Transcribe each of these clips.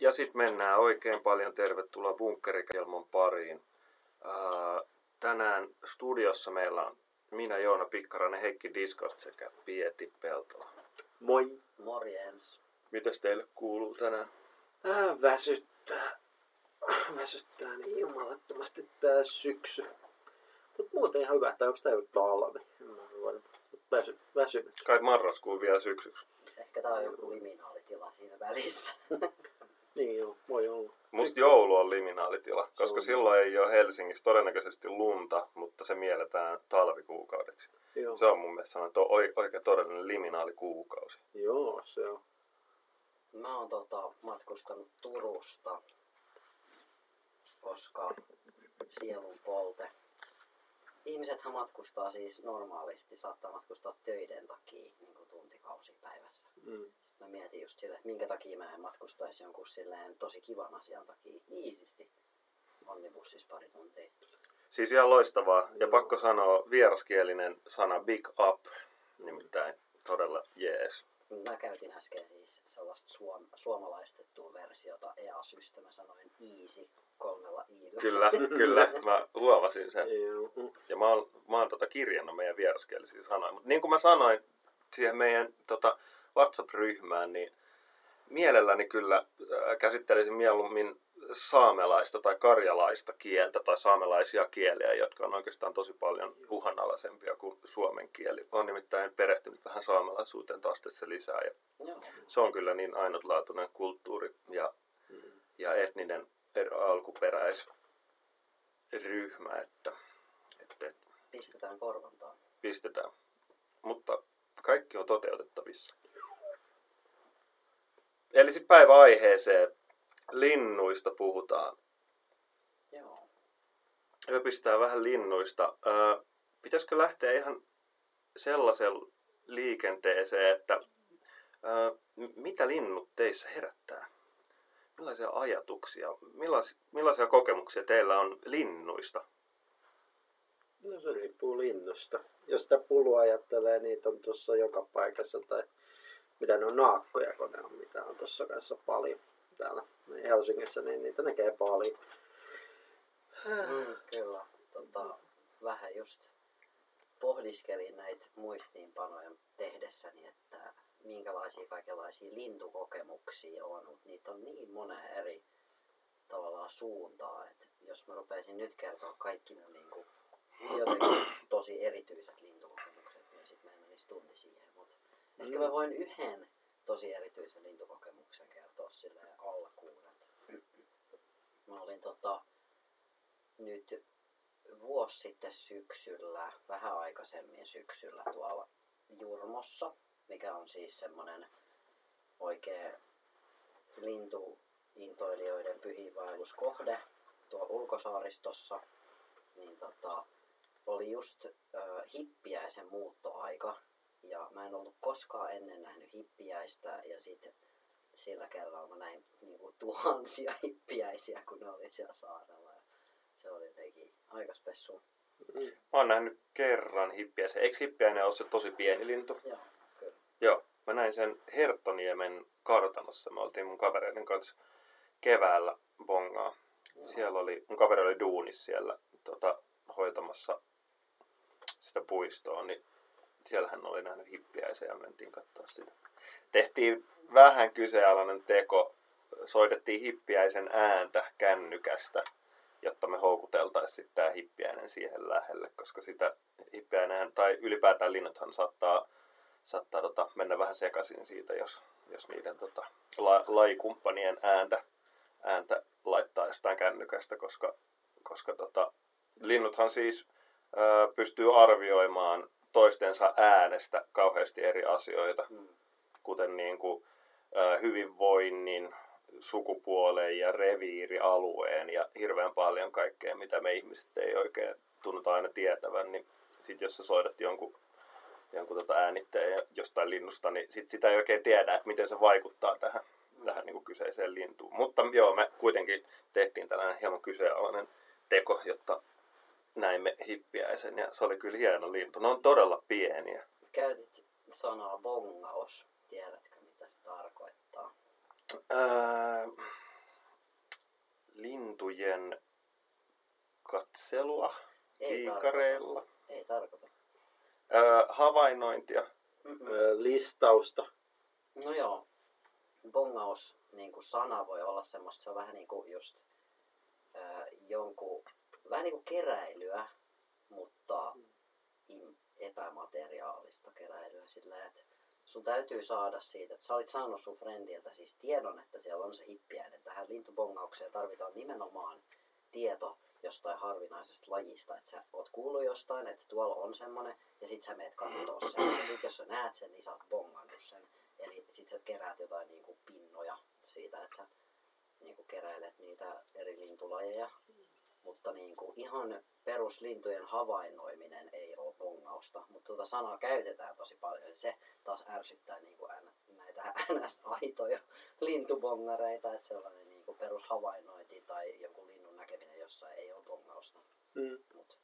Ja sitten mennään oikein paljon. Tervetuloa Bunkkerikelmon pariin. Ää, tänään studiossa meillä on minä, Joona Pikkarainen, Heikki Diskast sekä Pieti Peltola. Moi. Morjens. Mitäs teille kuuluu tänään? Äh, väsyttää. Väsyttää niin jumalattomasti tää syksy. Mut muuten ihan hyvä. Tai onks tää joku talvi? Väsy, väsynyt. Kai marraskuu vielä syksyksi. Ehkä tää on joku liminaalitila siinä välissä. Niin joo, voi olla. Musta joulu on liminaalitila, koska on. silloin ei ole Helsingissä todennäköisesti lunta, mutta se mielletään talvikuukaudeksi. Joo, Se on mun mielestä to- oi- oikein todellinen liminaalikuukausi. joo se on. Mä oon tota, matkustanut Turusta, koska sielun polte. Ihmisethän matkustaa siis normaalisti, saattaa matkustaa töiden takia niin tuntikausi päivässä. Mm. Mä mietin just sille, että minkä takia mä en matkustaisi jonkun silleen tosi kivan asian takia iisisti onnibussissa pari tuntia. Siis ihan loistavaa. Ja pakko sanoa vieraskielinen sana big up, nimittäin todella jees. Mä käytin äsken siis sellaista suom- suomalaistettua versiota EA-systä. Mä sanoin easy kolmella iillä. Kyllä, kyllä. Mä huomasin sen. Joo. Ja mä oon, mä oon tota kirjannut meidän vieraskielisiä sanoja. Mutta niin kuin mä sanoin siihen meidän tota, WhatsApp-ryhmään, niin mielelläni kyllä äh, käsittelisin mieluummin saamelaista tai karjalaista kieltä tai saamelaisia kieliä, jotka on oikeastaan tosi paljon uhanalaisempia kuin suomen kieli. Olen nimittäin perehtynyt vähän saamelaisuuteen taas tässä lisää ja se on kyllä niin ainutlaatuinen kulttuuri ja, Mm. ja etninen er, alkuperäisryhmä, että, että, että Pistetään korvantaan. pistetään. Mutta kaikki on toteutettavissa. Eli sitten päiväaiheeseen linnuista puhutaan. Joo. Höpistää vähän linnuista. Öö, pitäisikö lähteä ihan sellaiseen liikenteeseen, että öö, m- mitä linnut teissä herättää? Millaisia ajatuksia, millais, millaisia kokemuksia teillä on linnuista? No se riippuu linnusta. Jos sitä pulua ajattelee, niitä on tuossa joka paikassa. Tai mitä ne on naakkoja, kun ne on, mitä on tuossa kanssa paljon. Täällä Helsingissä, niin niitä näkee paljon. Mm, kyllä. Tota, vähän just pohdiskelin näitä muistiinpanoja tehdessäni, että minkälaisia kaikenlaisia lintukokemuksia on, mutta niitä on niin moneen eri tavallaan suuntaa, että jos mä rupeisin nyt kertoa kaikki mun niinku jotenkin tosi erityiset lintukokemukset, niin sitten meillä menisi tunti siihen, mutta ehkä mä voin yhden tosi erityisen lintukokemuksen kertoa sille alkuun, että mä olin tota, nyt vuosi sitten syksyllä, vähän aikaisemmin syksyllä tuolla Jurmossa, mikä on siis semmoinen oikea lintuintoilijoiden pyhiinvaelluskohde tuolla ulkosaaristossa, niin tota, oli just ö, hippiäisen muuttoaika ja mä en ollut koskaan ennen nähnyt hippiäistä ja sitten sillä kerralla mä näin niinku tuhansia hippiäisiä, kun ne oli siellä saarella. Ja se oli jotenkin aika spessu. Mm. Mä oon nähnyt kerran hippiäisen. Eikö hippiäinen ole se tosi pieni lintu? Joo, kyllä. Joo, mä näin sen Herttoniemen kartanossa. Me oltiin mun kavereiden kanssa keväällä bongaa. Siellä oli, mun kaveri oli duunis siellä tota, hoitamassa sitä puistoa, niin siellähän oli nähnyt hippiäisen ja mentiin katsoa sitä. Tehtiin vähän kyseenalainen teko. Soitettiin hippiäisen ääntä kännykästä, jotta me houkuteltaisiin sitten tämä hippiäinen siihen lähelle, koska sitä hippiäinen tai ylipäätään linnuthan saattaa saattaa tota, mennä vähän sekaisin siitä, jos, jos niiden tota, la, lajikumppanien ääntä, ääntä laittaa jostain kännykästä, koska, koska tota, linnuthan siis ö, pystyy arvioimaan toistensa äänestä kauheasti eri asioita, Mm. kuten niin kuin, hyvinvoinnin, sukupuolen ja reviirialueen ja hirveän paljon kaikkea, mitä me ihmiset ei oikein tunnuta aina tietävän, niin sit jos sä soitat jonkun jonkun tota äänitteen jostain linnusta, niin sit sitä ei oikein tiedä, että miten se vaikuttaa tähän, tähän niin kuin kyseiseen lintuun. Mutta joo, me kuitenkin tehtiin tällainen hieman kyseenalainen teko, jotta näimme hippiäisen ja se oli kyllä hieno lintu. Ne on todella pieniä. Käytit sanaa bongaus. Tiedätkö mitä se tarkoittaa? Öö, lintujen katselua Ei kiikareilla, Ei tarkoita. öö, havainnointia. Mm-mm. Ö, Listausta. No joo, bongaus niin kuin sana voi olla semmoista, se on vähän niin kuin just ää, jonkun, vähän niin kuin keräilyä, mutta im, epämateriaalista keräilyä sillä, että sun täytyy saada siitä, että sä olit saanut sun friendiltä siis tiedon, että siellä on se hippiäinen. Tähän lintubongaukseen tarvitaan nimenomaan tieto jostain harvinaisesta lajista, että sä oot kuullut jostain, että tuolla on semmonen, ja sit sä meet kattoo sen. Ja sit jos sä näet sen, niin sä oot bongannut sen. Eli sit sä keräät jotain niinku pinnoja siitä, että sä niinku keräilet niitä eri lintulajeja. Mutta niinku ihan peruslintujen havainnoiminen ei ole bongausta, mutta tuota sanaa käytetään tosi paljon. Se taas ärsyttää niinku N- näitä NS-aitoja lintubongareita, että sellainen niinku perushavainnointi tai jonkun linnun näkeminen jossain ei ole bongausta. Mm. Mut.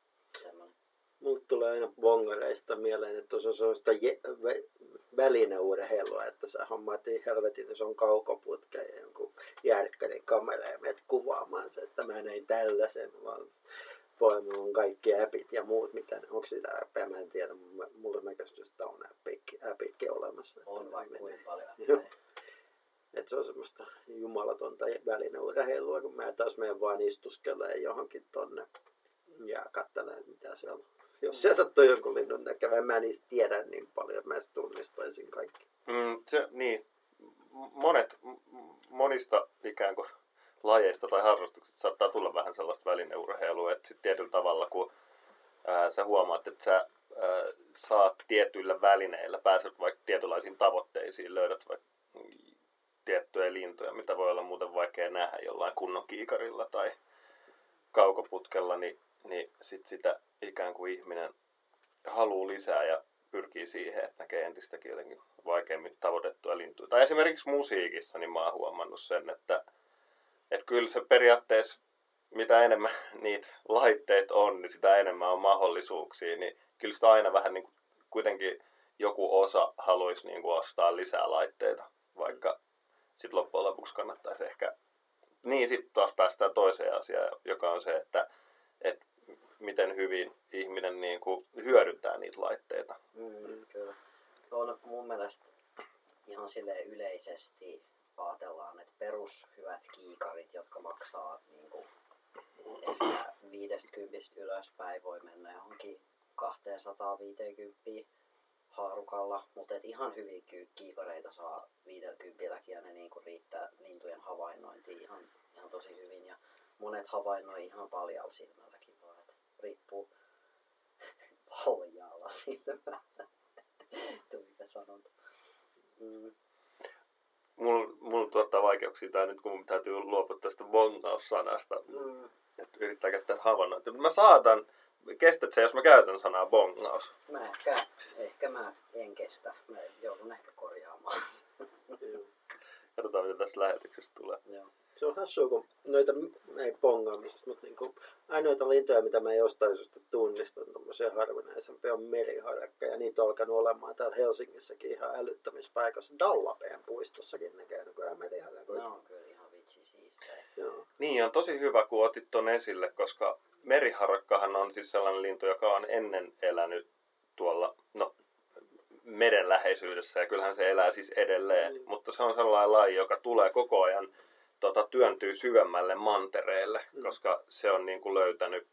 Mulle tulee aina bongareista mieleen, että se on sellaista je- vä- välineurheilua, että sä hommaat niin helvetin ison kaukoputken ja jonkun järkkärin kamera ja menet kuvaamaan se, että mä näin tällaisen, vaan voi, mulla on kaikki appit ja muut, mitä ne, onko sitä appia, mä en tiedä, mulla- mulla näköisesti että on appitkin, appitkin olemassa. On vaikka menee. kuinka paljon. Joo. Että se on semmoista jumalatonta välineurheilua, kun mä taas menen vaan istuskelee johonkin tonne ja katselen, mitä siellä on. Jos se sattuu jonkun linnun näkevän, mä en niistä tiedä niin paljon, mä tunnistaisin kaikki. Mm, se, niin, monet, monista ikään kuin lajeista tai harrastuksista saattaa tulla vähän sellaista välineurheilua, että sit tietyllä tavalla, kun ää, sä huomaat, että sä ää, saat tietyillä välineillä, pääset vaikka tietynlaisiin tavoitteisiin, löydät vaikka tiettyjä lintuja, mitä voi olla muuten vaikea nähdä jollain kunnon kiikarilla tai kaukoputkella, niin, niin sit sitä ikään kuin ihminen haluaa lisää ja pyrkii siihen, että näkee entistäkin jotenkin vaikeammin tavoitettuja lintuja. Tai esimerkiksi musiikissa, niin mä oon huomannut sen, että, että kyllä se periaatteessa, mitä enemmän niitä laitteita on, niin sitä enemmän on mahdollisuuksia, niin kyllä sitä aina vähän niin kuin kuitenkin joku osa haluaisi niin kuin ostaa lisää laitteita, vaikka sitten loppujen lopuksi kannattaisi ehkä... Niin, sitten taas päästään toiseen asiaan, joka on se, että miten hyvin ihminen niin kuin hyödyntää niitä laitteita. Mm, kyllä. On mun mielestä ihan sille yleisesti ajatellaan, että perushyvät kiikarit, jotka maksaa niin kuin, ehkä 50 ylöspäin, voi mennä johonkin 250 haarukalla, mutta et ihan hyviä kiikareita saa 50 ja ne niin kuin riittää lintujen havainnointiin ihan, ihan tosi hyvin. Ja monet havainnoi ihan vaan, että riippuu paljaalla silmällä. Tulipa sanonta. Mm. Mulla mul tuottaa vaikeuksia tää nyt, kun mun täytyy luopua tästä bongaus-sanasta. Mm. Että yrittää käyttää havainnointia. Mutta mä saatan, kestät se, jos mä käytän sanaa bongaus. Mä ehkä, ehkä mä en kestä. Mä joudun ehkä korjaamaan. Katsotaan, mitä tässä lähetyksessä tulee. Joo. Se on hassua, kun noita, ei pongaamisesta, mutta niin kuin, ainoita lintuja, mitä mä jostain syystä tunnistan, tommosia harvinaisempia, on meriharakka, ja niitä on alkanut olemaan täällä Helsingissäkin ihan älyttömissä Dallapeen puistossakin näkee nykyään meriharakoita. Ne on kyllä ihan vitsi siistejä. Joo. Niin, on tosi hyvä, kun otit ton esille, koska meriharakkahan on siis sellainen lintu, joka on ennen elänyt tuolla, no, meren läheisyydessä, ja kyllähän se elää siis edelleen. Mm. Mutta se on sellainen laji, joka tulee koko ajan, tota, työntyy syvemmälle mantereelle, Mm. koska se on niin kuin löytänyt,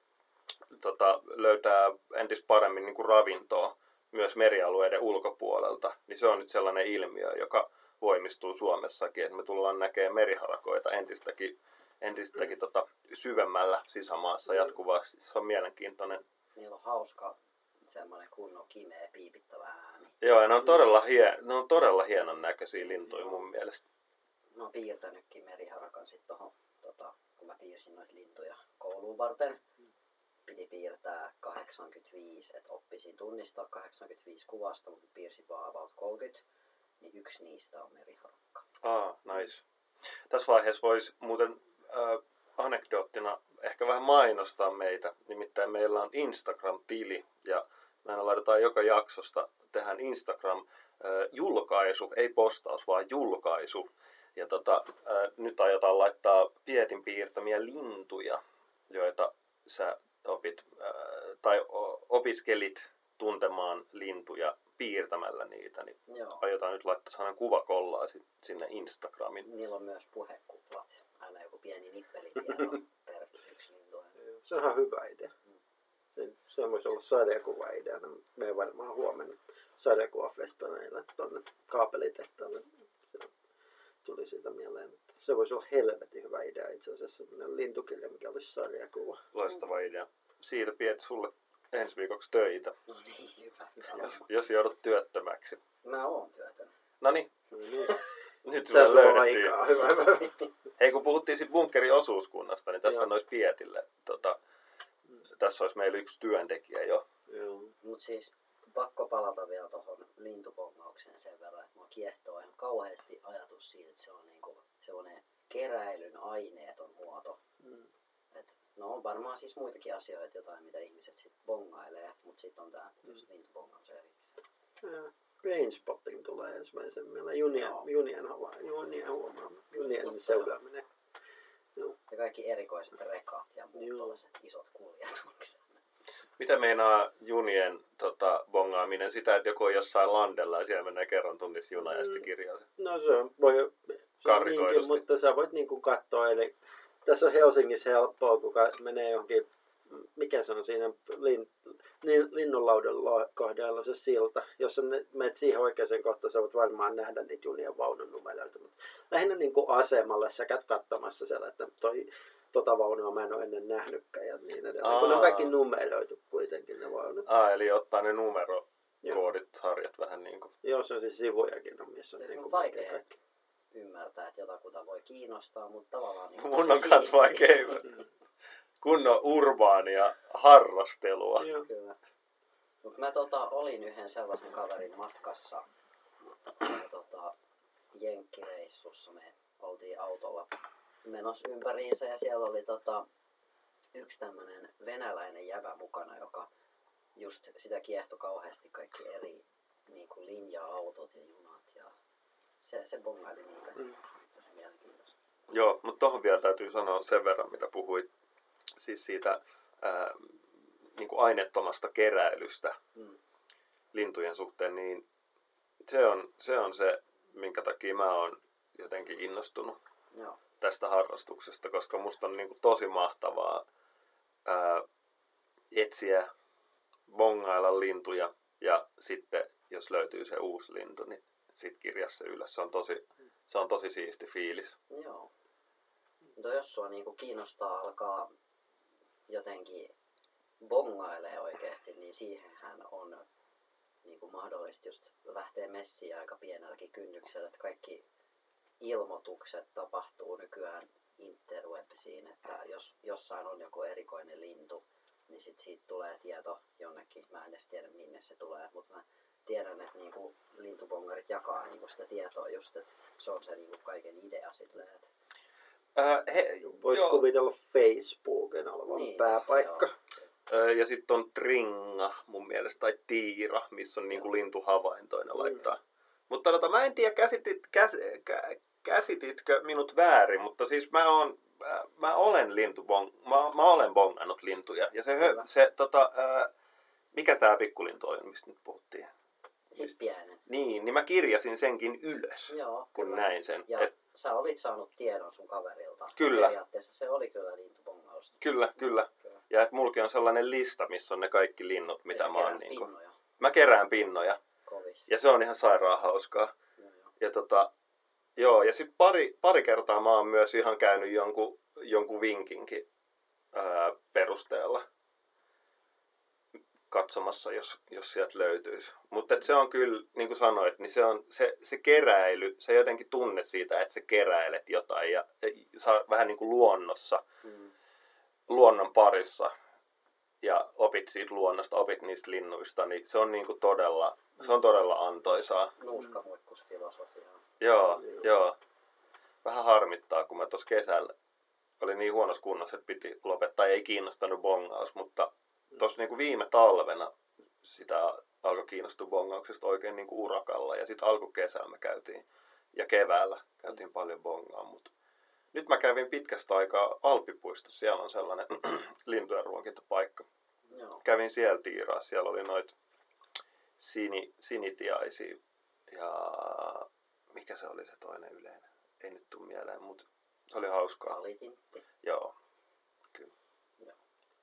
tota, löytää entis paremmin niin kuin ravintoa myös merialueiden ulkopuolelta. Niin se on nyt sellainen ilmiö, joka voimistuu Suomessakin, että me tullaan näkemään meriharakoita entistäkin, entistäkin tota, syvemmällä sisämaassa Mm. jatkuvasti. Se on mielenkiintoinen. Niillä on hauska semmoinen kunnon kimeä piipittävä ääni. Joo, ja ne on todella, hie, ne on todella hienon näköisiä lintuja mun mielestä. Mä oon piirtänytkin meriharakan sit tohon, tota, kun mä piirsin noita lintuja kouluun varten. Piti piirtää 85, että oppisin tunnistaa 85 kuvasta, mutta piirsin vaan about 30. Niin yksi niistä on meriharakka. Ah, nice. Tässä vaiheessa voisi muuten äh, anekdoottina ehkä vähän mainostaa meitä. Nimittäin meillä on Instagram-tili ja me aina laitetaan joka jaksosta tähän Instagram-julkaisu, ei postaus, vaan julkaisu. Ja tota, ää, nyt aiotaan laittaa Pietin piirtämiä lintuja, joita sä opit, ää, tai opiskelit tuntemaan lintuja piirtämällä niitä, niin Joo. aiotaan nyt laittaa sellainen kuvakollaa sit sinne Instagramin. Niillä on myös puhekuplat. Aina joku pieni nippelitieto per yksi lintu. Se on ihan hyvä idea. Se, se voisi olla sarjakuva ideana. Me varmaan huomenna sarjakuvafestareille tuonne kaapelitehtaalle. Tuli siitä mieleen. että Se voisi olla helvetin hyvä idea itse asiassa. Sellainen lintukirja, mikä olisi sarjakuva. Loistava idea. Siitä Piet sulle ensi viikoksi töitä, No niin, hyvä. jos, jos joudut työttömäksi. Mä oon työtön. No niin, No niin. nyt Tässä sulla on löydettiin. aikaa. Hyvä, hyvä. Hei, kun puhuttiin siitä bunkerin osuuskunnasta, niin tässä Joo. on olisi Pietille. Tota, tässä olisi meillä yksi työntekijä jo. Joo. Mut siis pakko palata vielä tuohon lintupongaukseen sen verran, että mua kiehtoo ihan kauheasti ajatus siitä, että se on niinku sellainen keräilyn aineeton muoto. Mm. Et, no on varmaan siis muitakin asioita, jotain mitä ihmiset sit bongailee, mutta sitten on tää just lintubongaus erikseen. Ja Rainspotting tulee ensimmäisen mieleen. Junien, junien, hava, junien huomaaminen. Junien seuraaminen. Ja kaikki erikoiset rekat ja muut Joo. isot kuljetukset. Mitä meinaa junien tota, bongaaminen? Sitä, että joku on jossain landella ja siellä menee kerran tunnissa juna ja sitten Mm. kirjaa se. No se on, voi, se on Karrikoidusti. niinkin, mutta sä voit niinku katsoa, eli tässä on Helsingissä helppoa, kun menee johonkin, mikä se on siinä lin, niin, linnunlaudan kohdalla se silta. Jos sä ne- menet siihen oikeaan kohtaan, sä voit varmaan nähdä niitä junien vaunun numeroita. Mutta lähinnä niinku asemalle sä käyt katsomassa siellä, että toi, tota vaunua mä en ole ennen nähnytkään ja niin edelleen. Kun ne on kaikki Aa. numeroitu kuitenkin ne vaunut. Ah, eli ottaa ne Joo. numerokoodit, sarjat vähän niin kuin. Joo, se on siis sivujakin, on, missä on Se on niinku vaikea. melkein kaikki. Ymmärtää, että jotakuta voi kiinnostaa, mutta tavallaan... Niin Mun on kans vaikea. Kunnon urbaania harrastelua. Joo. Kyllä. Mut mä tota, olin yhden sellaisen kaverin matkassa tota, jenkkireissussa. Me oltiin autolla menossa ympäriinsä ja siellä oli tota, yksi tämmönen venäläinen jävä mukana, joka just sitä kiehtoi kauheasti kaikki eri niin kuin linja-autot ja junat ja se, se bongaili niitä. Mm. Tosi mielenkiintoista. Joo, mutta tuohon vielä täytyy sanoa sen verran, mitä puhuit siis siitä ää, niin kuin aineettomasta keräilystä Mm. lintujen suhteen, niin se on, se on se, minkä takia mä oon jotenkin innostunut Joo. Tästä harrastuksesta, koska musta on niin kuin tosi mahtavaa ää, etsiä, bongailla lintuja ja sitten jos löytyy se uusi lintu, niin sit kirjaa se ylös. Se on tosi, se on tosi siisti fiilis. Joo. Mutta jos sua niinku kiinnostaa alkaa jotenkin bongailee oikeasti, niin siihenhän on niinku mahdollista just lähteä messiin aika pienelläkin kynnyksellä, että kaikki ilmoitukset tapahtuu nykyään interwebsiin, että jos jossain on joku erikoinen lintu, niin sit siitä tulee tieto jonnekin. Mä en edes tiedä minne se tulee, mutta mä tiedän, että niinku lintubongarit jakaa niinku sitä tietoa just, että se on se niinku kaiken idea silleen, että Ää, he, Voisi joo. kuvitella Facebookin olevan Niin, pääpaikka. joo. Ää, ja sitten on Tringa mun mielestä, tai Tiira, missä on niinku lintuhavaintoina Mm. Mutta tota, mä en tiedä, käsitit, käs, kä, käsititkö minut väärin, mutta siis mä, oon, mä, mä olen lintubong, mä, mä olen bongannut lintuja. Ja se, hö, Kyllä. se tota, ää, mikä tää pikkulintu on, mistä nyt puhuttiin? Hippiäinen. Niin, niin mä kirjasin senkin ylös, Joo, kun kyllä. näin sen. Ja Et, sä olit saanut tiedon sun kaverilta. Kyllä. Periaatteessa se oli kyllä lintubongausta. kyllä, kyllä. Kyllä. Ja että mulki on sellainen lista, missä on ne kaikki linnut, mitä Ja mä oon niinku... pinnoja Mä kerään pinnoja. Ja se on ihan sairaan hauskaa. Ja tota, joo, ja sitten pari, pari kertaa mä oon myös ihan käynyt jonkun, jonkun vinkinkin ää, perusteella katsomassa, jos, jos sieltä löytyisi. Mutta se on kyllä, niin kuin sanoit, niin se, on, se, se keräily, se jotenkin tunne siitä, että sä keräilet jotain ja, ja saa vähän niin kuin luonnossa, Mm. luonnon parissa ja opit siitä luonnosta, opit niistä linnuista, niin se on niin kuin todella, se on todella antoisaa. Nuuskamuikkusfilosofiaa. Joo, Joo. joo. Vähän harmittaa, kun mä tuossa kesällä oli niin huonossa kunnossa, että piti lopettaa. Ei kiinnostanut bongaus, mutta tuossa niinku viime talvena sitä alkoi kiinnostua bongauksesta oikein niinku urakalla. Ja sitten alkukesällä me käytiin, ja keväällä käytiin paljon bongaa, mutta nyt mä kävin pitkästä aikaa Alppipuistossa, siellä on sellainen lintujen ruokintapaikka. Joo. Kävin siellä tiiraa, siellä oli noit sini, sinitiaisia ja mikä se oli se toinen yleinen, ei nyt tule mieleen, mutta se oli hauskaa. Kalitintti. Joo,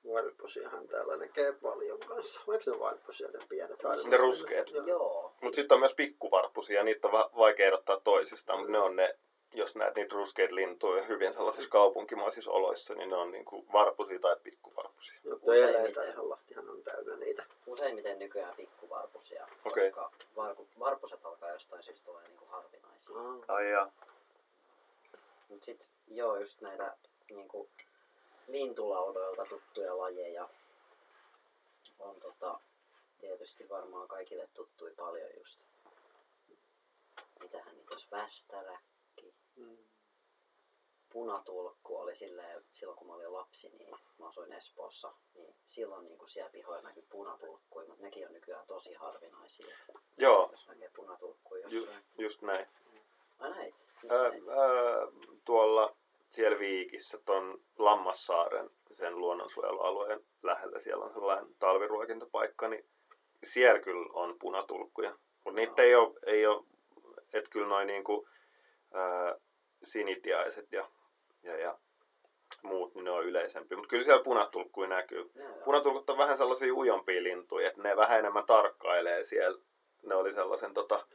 Valpusiahan täällä näkee paljon kanssa. Eikö ne valpusia ne pienet? Ne ruskeat. Joo. Mutta sitten on myös pikkuvarpusia, niitä on va- vaikea erottaa toisistaan, mutta ne on ne, jos näet niitä ruskeita lintuja hyvin sellaisissa kaupunkimaisissa oloissa, niin ne on niinku varpusia tai pikkuvarpusia. Mutta Useimmiten. eleitä ihan Lahtihan on täynnä niitä. Useimmiten nykyään pikkuvarpusia, Okei. koska varpu, varpuset alkaa jostain syystä olla niinku harvinaisia. Ai ja. Mut sit joo, just näitä niinku lintulaudoilta tuttuja lajeja on tota, tietysti varmaan kaikille tuttui paljon just. Mitähän niitä olisi? Västäräkki, Mm. punatulkku oli silleen, silloin kun mä olin lapsi, niin mä asuin Espoossa, niin silloin niin siellä pihoilla näkyi punatulkkuja, mutta nekin on nykyään tosi harvinaisia. Joo, Jos näkee punatulkkuja jossain. just näin. Ai näit? Näit? ää, tuolla siellä Viikissä, ton Lammassaaren, sen luonnonsuojelualueen lähellä, siellä on sellainen talviruokintapaikka, niin siellä kyllä on punatulkkuja. Mutta niitä Joo. ei ole, ei ole että kyllä noin niinku, ää, sinitiaiset ja, ja, ja muut, niin ne on yleisempi. Mutta kyllä siellä punatulkkuja näkyy. Punatulkut on vähän sellaisia ujompia lintuja, että ne vähän enemmän tarkkailee siellä. Ne oli sellaisen tota,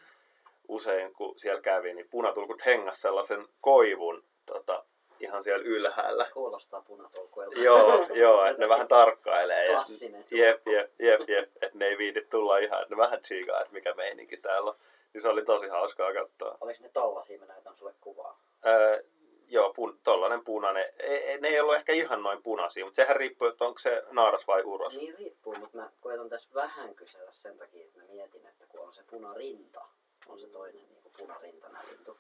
usein, kun siellä kävi, niin punatulkut hengas sellaisen koivun tota, ihan siellä ylhäällä. Kuulostaa punatulkuilta. Joo, joo, että ne vähän tarkkailee. Klassinen jep, jep, jep, jep, että ne ei viiti tulla ihan, että ne vähän tsiikaa, että mikä meininki täällä on. Niin se oli tosi hauskaa katsoa. Oliko ne tollasia? Mä näytän sulle kuvaa. Öö, joo, pun, tollanen punainen. Ei, ei- ne ei ollut ehkä ihan noin punaisia, mutta sehän riippuu, että onko se naaras vai uros. Niin riippuu, mutta mä koetan tässä vähän kysellä sen takia, että mä mietin, että kun on se punarinta, on se toinen niin kuin punarintainen lintu,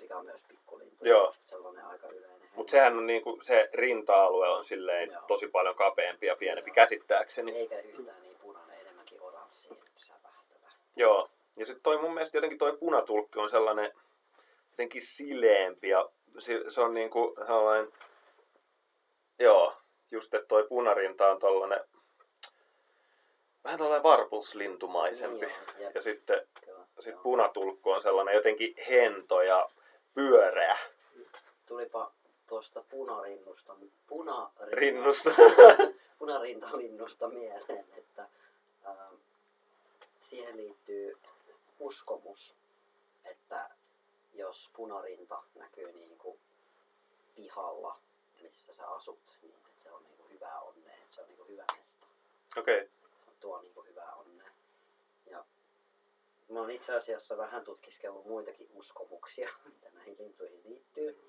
mikä on myös pikkulintu. Joo. Sellainen aika yleinen. Mutta sehän on niinku, se rinta-alue on silleen Joo. tosi paljon kapeampi ja pienempi käsittääkseni. Eikä yhtään niin punainen, enemmänkin oranssi säpähtävä. Joo. Ja sitten toi mun mielestä jotenkin toi punatulkki on sellainen jotenkin sileempi ja se, se on niinku sellainen, joo, just että toi punarinta on tollanen vähän tällainen varpuslintumaisempi. Niin jep, Ja sitten kyllä, sit joo. punatulkku on sellainen jotenkin hento ja pyöreä Tulipa tuosta punarinnusta, punarinnusta, rinnusta. punarintalinnusta mieleen, että ää, siihen liittyy uskomus, että jos punarinta näkyy niin kuin pihalla, missä sä asut, niin että se on niin kuin hyvää onnea, että se on niin kuin hyvä mesta. Okei. Okay. Se tuo niin kuin hyvää onnea. Ja mä oon itse asiassa vähän tutkiskellut muitakin uskomuksia, mitä näihin lintuihin liittyy.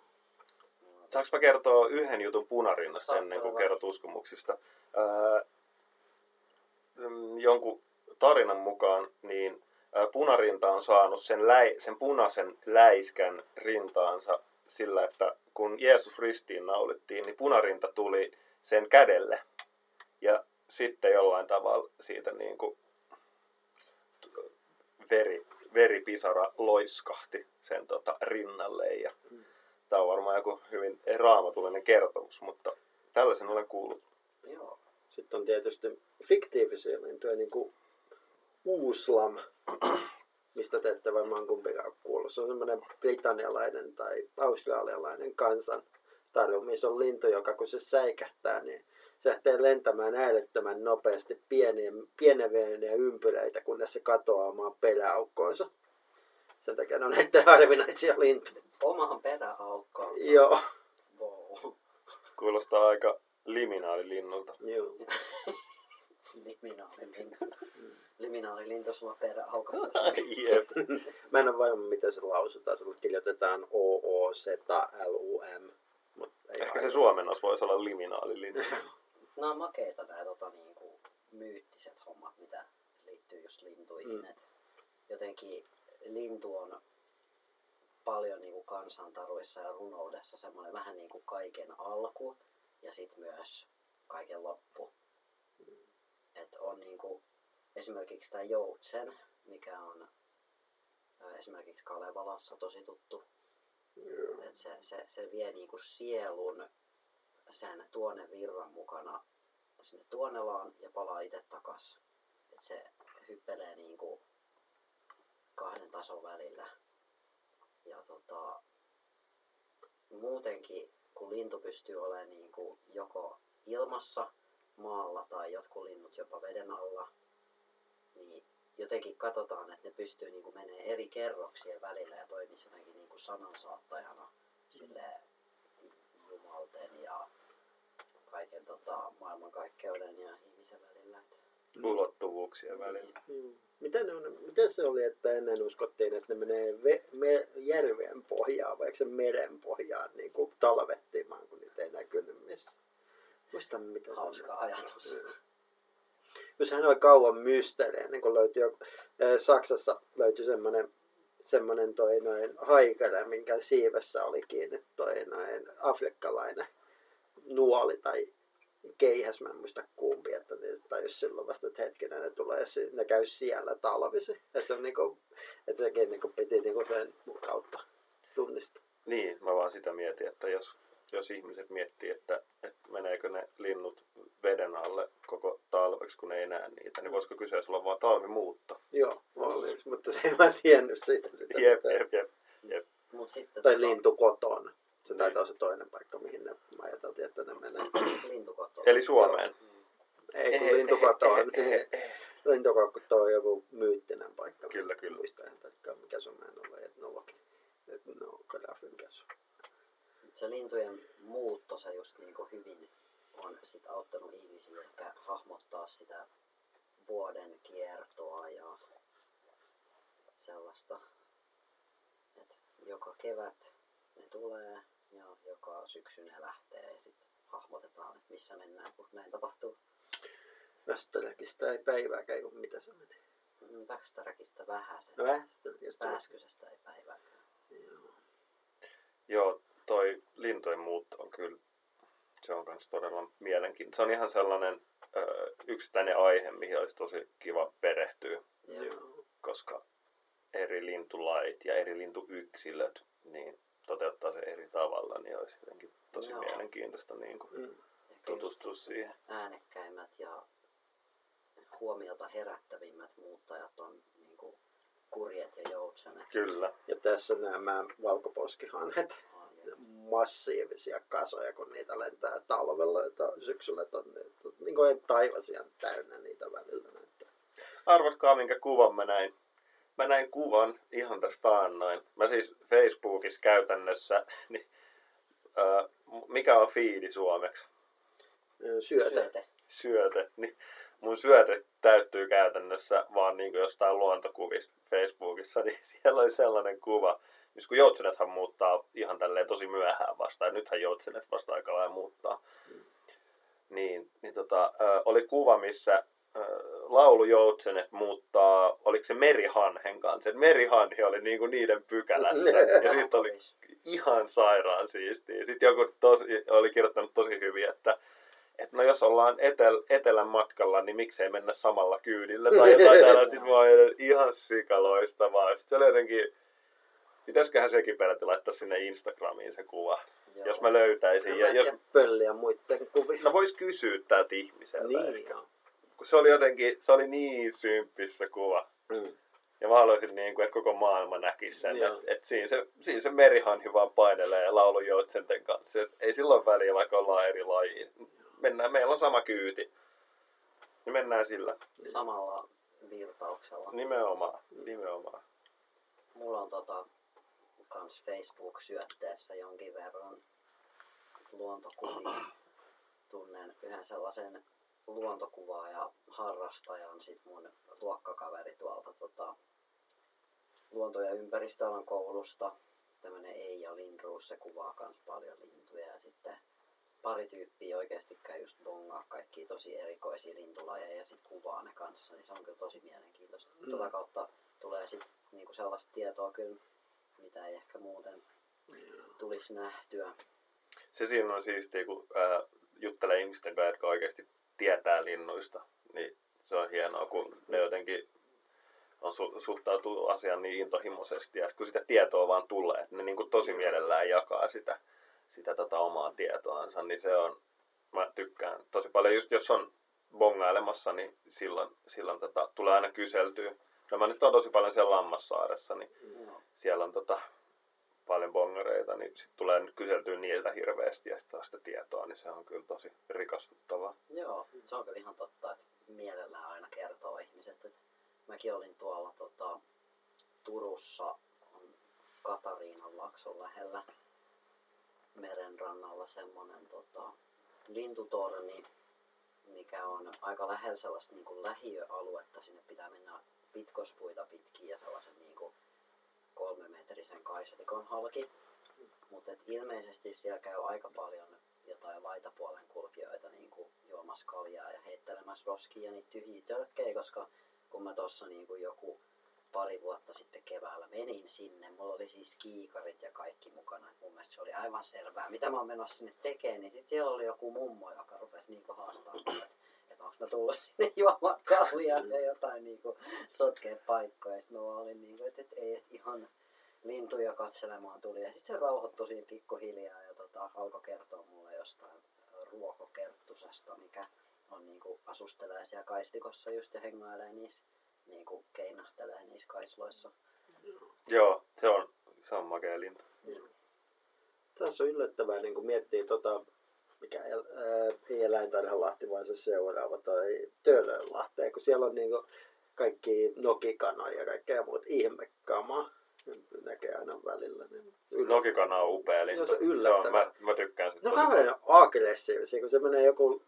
Saanko mä kertoa yhden jutun punarinnasta Saat ennen kuin olla. kerrot uskomuksista? Mm, jonkun tarinan mukaan niin punarinta on saanut sen, läi, sen punaisen läiskän rintaansa sillä, että kun Jeesus ristiin naulittiin, niin punarinta tuli sen kädelle. Ja sitten jollain tavalla siitä niin kuin veri, veripisara loiskahti sen tota, rinnalle. Ja Tämä on varmaan joku hyvin raamatullinen kertomus, mutta tällaisen olen kuullut. Joo. Sitten on tietysti fiktiivisiä lintuja, niin kuin uuslam, mistä te ette varmaan kumpikaan kuullut. Se on semmoinen britannialainen tai australialainen kansan tarjo, missä on lintu, joka kun se säikähtää, niin se lähtee lentämään äärettömän nopeasti pieniä, pieneveniä ympyröitä, kunnes se katoaa omaan peräaukkoonsa. Sen takia ne on näitä harvinaisia lintuja. Omahan peräaukkaansa. Joo. Wow. Kuulostaa aika liminaalilinnulta. Joo. Liminaalilintu sulla peräaukassa. Jep. Mä en ole varma, miten se lausutaan. Se kirjoitetaan O-O-Z-L-U-M. Mut ei Ehkä se suomennos voisi olla liminaalilintu. Nämä on makeita nämä tota, niinku, myyttiset hommat, mitä liittyy just lintuihin. Mm. Mm. Et jotenkin lintu on paljon niinku kansantaruissa ja runoudessa semmoinen vähän niin kuin kaiken alku ja sitten myös kaiken loppu. Et on niinku, esimerkiksi tämä joutsen, mikä on Esimerkiksi Kalevalassa tosi tuttu. Joo. Et se, se, se vie niinku sielun sen tuonne virran mukana sinne tuonelaan ja palaa itse takas. Et se hyppelee niinku kahden tason välillä. Ja tota, muutenkin kun lintu pystyy olemaan niinku joko ilmassa, maalla tai jotkut linnut jopa veden alla, niin jotenkin katsotaan, että ne pystyy niinku menee eri kerroksien välillä ja toimii jotenkin niinku sanansaattajana sille jumalten ja kaiken tota, maailmankaikkeuden ja ihmisen välillä. Ulottuvuuksien välillä. Niin. Mitä ne on, miten se oli, että ennen uskottiin, että ne menee ve, me, järven pohjaan vai se meren pohjaan niin kuin talvettimaan, kun niitä ei näkynyt missään? Muista mitä se hauska on. ajatus. Kun sehän oli kauan mysteeri, ennen kuin löytyi jo, eh, Saksassa löytyi semmoinen semmoinen toi noin haikare, minkä siivessä oli kiinni toi noin afrikkalainen nuoli tai keihäs, mä en muista kumpi, että ne tajus silloin vasta, että hetkinen ne tulee, ne käy siellä talvisi. Että se on niinku, että sekin niinku piti niinku sen kautta tunnistaa. Niin, mä vaan sitä mietin, että jos, jos ihmiset miettii, että, että meneekö ne linnut veden alle koko talveksi, kun ne ei näe niitä, niin voisiko kyseessä olla vaan talvimuutto? Joo, olisi, mutta se ei mä tiennyt siitä. sitä Jep, jep, jep, jep. Mut sitten Tai tota, lintu kotona. Se Niin. taitaa olla se toinen paikka, mihin ne mä ajateltiin, että ne menee. lintukoto. Eli Suomeen. Ei kun lintukoto on, lintukoto on joku myyttinen paikka. Kyllä, kyllä. Muista mikä se on, mä en ole etnologi. Etnografi, mikä se lintujen muutto, se just niinku hyvin on sit auttanut ihmisiä ehkä hahmottaa sitä vuoden kiertoa ja sellaista. Et joka kevät ne tulee ja joka syksy ne lähtee ja sitten hahmotetaan, että missä mennään, kun näin tapahtuu. Västeräkistä ei päivääkään, kun mitä se meni. Väkstäräkistä vähän No sen. Västeräkistä. Pääskysestä ei päivääkään. Joo. Joo, toi lintujen muutto on kyllä, se on myös todella mielenkiintoinen. Se on ihan sellainen ö, yksittäinen aihe, mihin olisi tosi kiva perehtyä, Joo. koska eri lintulait ja eri lintuyksilöt niin toteuttaa se eri tavalla, niin olisi jotenkin tosi Joo. mielenkiintoista niin kuin, Mm. tutustua siihen. äänekkäimmät ja huomiota herättävimmät muuttajat on niin kuin kurjet ja joutsenet. Kyllä. Ja tässä nämä valkoposkihanhet, massiivisia kasoja, kun niitä lentää talvella ja syksyllä tonne. Niin kuin taivas ihan täynnä niitä välillä näyttää. Arvatkaa, minkä kuvan mä näin. Mä näin kuvan ihan tästä taannoin. Mä siis Facebookissa käytännössä, niin, ö, mikä on fiidi suomeksi? Syötä. Syöte. syöte, niin mun syöte täyttyy käytännössä vaan niin jostain luontokuvista Facebookissa, niin siellä oli sellainen kuva, missä kun joutsenethan muuttaa ihan tälleen tosi myöhään vasta, ja nythän joutsenet vasta aika lailla muuttaa. Niin, niin tota, oli kuva, missä laulujoutsenet muuttaa, oliko se merihanhen kanssa, merihanhi oli niinku niiden pykälässä, ja siitä oli ihan sairaan siistiä. Sitten joku tosi, oli kirjoittanut tosi hyvin, että että no jos ollaan etel, etelän matkalla, niin miksei mennä samalla kyydillä tai jotain täällä. Sitten mä ihan sikaloistavaa. Sitten se oli jotenkin, pitäisiköhän sekin peräti laittaa sinne Instagramiin se kuva, Joo. jos mä löytäisin. Ja jos, pölliä muiden kuvia. no vois kysyä tältä ihmiseltä niin ehkä. Kun se oli jotenkin, se oli niin symppis se kuva. Mm. Ja mä haluaisin, niin kuin, että koko maailma näkisi sen, että, että siinä, se, siinä se merihanhi vaan painelee laulujoutsenten kanssa. Et ei silloin väliä, vaikka ollaan eri lajiin. Mennään, meillä on sama kyyti. Niin mennään sillä. Samalla virtauksella. Nimenomaan. Nimenomaan. Mulla on tota, kans Facebook-syötteessä jonkin verran luontokuvia. Tunnen yhden sellaisen luontokuvaa ja harrastajan, sit mun luokkakaveri tuolta tota, luonto- ja ympäristöalan koulusta. Tämmönen Eija Lindroos, se kuvaa kans paljon lintuja ja sitten pari tyyppiä oikeasti käy just bongaa kaikkia tosi erikoisia lintulajeja ja sit kuvaa ne kanssa, niin se on kyllä tosi mielenkiintoista. Mm. Tota kautta tulee sit niinku sellaista tietoa kyllä, mitä ei ehkä muuten tulisi nähtyä. Se siinä on siistiä, kun ää, juttelee ihmisten kanssa, jotka oikeasti tietää linnuista. Niin se on hienoa, kun ne jotenkin on su- suhtautuu asiaan niin intohimoisesti ja kun sitä tietoa vaan tulee, että ne niin kuin tosi mielellään jakaa sitä, sitä tota omaa tietoansa, niin se on, mä tykkään tosi paljon, just jos on bongailemassa, niin silloin, silloin tota, tulee aina kyseltyä. No mä nyt on tosi paljon siellä Lammassaaressa, niin Joo. Siellä on tota, paljon bongareita, niin sit tulee nyt kyseltyä niiltä hirveästi ja sitten sitä tietoa, niin se on kyllä tosi rikastuttavaa. Joo, se on kyllä ihan totta, että mielellään aina kertoo ihmiset. Että mäkin olin tuolla tota, Turussa Katariinan lakson lähellä merenrannalla semmoinen tota, lintutorni, mikä on aika lähellä sellaista niin kuin lähiöaluetta. Sinne pitää mennä pitkospuita pitkin ja sellaisen niin kuin kaiselikon halki. Mutta ilmeisesti siellä käy aika paljon jotain laitapuolen kulkijoita niin kuin juomassa kaljaa ja heittelemässä roskia niitä tyhjiä tölkkejä, koska kun mä tuossa niin kuin joku pari vuotta sitten keväällä menin sinne, mulla oli siis kiikarit ja kaikki mukana. Mun mielestä se oli aivan selvää, mitä mä oon menossa sinne tekemään, niin sit siellä oli joku mummo, joka rupesi niinku haastamaan, että et onko mä tullut sinne juomaan kaljaa ja jotain niinku sotkea paikkoja. Sitten mä olin niinku, että et, ei, et ihan lintuja katselemaan tuli. Ja sitten se rauhoittui siinä pikkuhiljaa ja tota, alkoi kertoa mulle jostain ruokokerttusesta, mikä on niinku asustelee siellä kaistikossa just ja hengailee niissä, niinku keinahtelee niissä kaisloissa. Joo, se on, se on makea lintu. Tässä on yllättävää, niin kun miettii tota, mikä el, ää, ei eläintarhalahti, vaan se seuraava, toi Töölönlahteen, kun siellä on niin kuin kaikki nokikanoja ja kaikkea muuta ihmekamaa. Näkee aina välillä. Niin yllä- Nokikana on upea lintu. No se on se on, mä, mä tykkään sitä No kaveri on aggressiivisia, kun se menee joku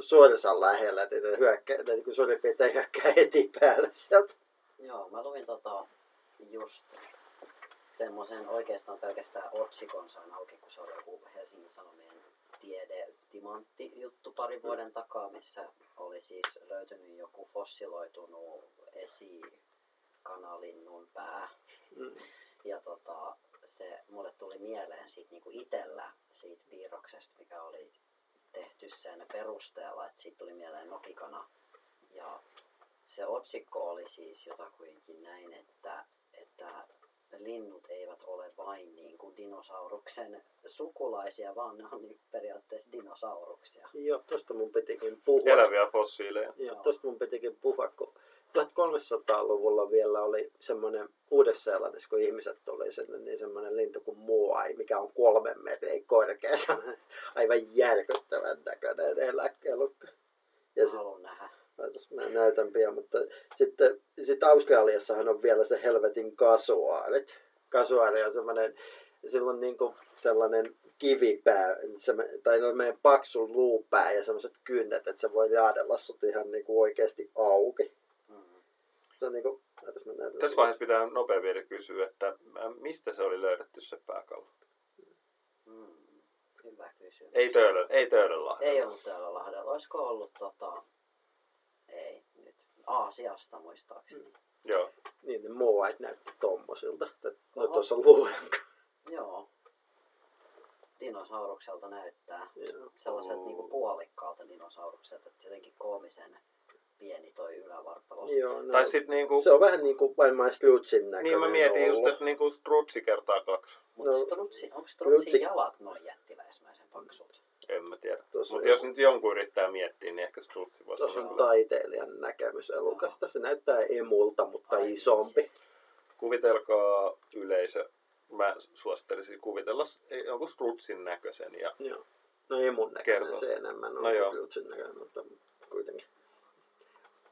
suorisan lähellä, niin ne hyökkää, ne niin suurin piirtein hyökkää heti päälle sieltä. Joo, mä luin tota just semmoisen oikeastaan pelkästään otsikon sain auki, kun se oli joku Helsingin Sanomien tiede timantti juttu pari vuoden takaa, missä oli siis löytynyt joku fossiloitunut esikanalinnun pää. Mm. Ja tota, se mulle tuli mieleen siitä niinku itellä siitä piirroksesta, mikä oli tehty sen perusteella, että siitä tuli mieleen nokikana. Ja se otsikko oli siis jotakuinkin näin, että, että linnut eivät ole vain niin kuin dinosauruksen sukulaisia, vaan ne on niin periaatteessa dinosauruksia. Joo, tosta mun pitikin puhua. Eläviä fossiileja. Joo, tosta mun pitikin puhua, kun 1300-luvulla vielä oli semmoinen Uudessa-Seelannissa, kun ihmiset tuli sinne, niin semmoinen lintu kuin muai, mikä on kolmen metrin korkea, semmoinen aivan järkyttävän näköinen eläkelukka. Ja sit, haluan nähdä. Mä näytän pian, mutta sitten sit Australiassahan on vielä se helvetin kasuaarit. Kasuaari on semmoinen, sillä on niinku sellainen kivipää, se, tai no meidän paksu luupää ja semmoiset kynnet, että se voi jaadella sut ihan niinku oikeasti auki. Se on niinku, näytän. Tässä vaiheessa pitää nopea vielä kysyä, että mistä se oli löydetty se pääkallo? Mm. Hyvä kysymys. Ei Töölön, ei Töölönlahden. Ei ollut täällä Lahdella. Olisiko ollut tota... Ei nyt. Aasiasta muistaakseni. Mm. Joo. Niin ne muait näytti tommosilta. että No tuossa on luulenka. Joo. Dinosaurukselta näyttää. Joo. Sellaiselta niinku puolikkaalta dinosaurukselta. Että jotenkin koomisen pieni toi ylävartalo. Joo, no, Tai sit niinku, se on vähän niinku varmaan Strutsin näköinen niin mä mietin just, ollut. että niinku strutsi kertaa kaksi. Mutta No, strutsi, onko strutsin strutsi- jalat noin jättiläismäisen paksut? En mä tiedä. Mutta jos nyt jonkun yrittää miettiä, niin ehkä strutsi voisi olla. on taiteilijan näkemys elukasta. Se näyttää emulta, mutta Ai, isompi. Kuvitelkaa yleisö. Mä suosittelisin kuvitella jonkun strutsin näköisen ja Joo. No emun näköinen Kertoo. se enemmän on No joo. Strutsin näköinen, mutta kuitenkin.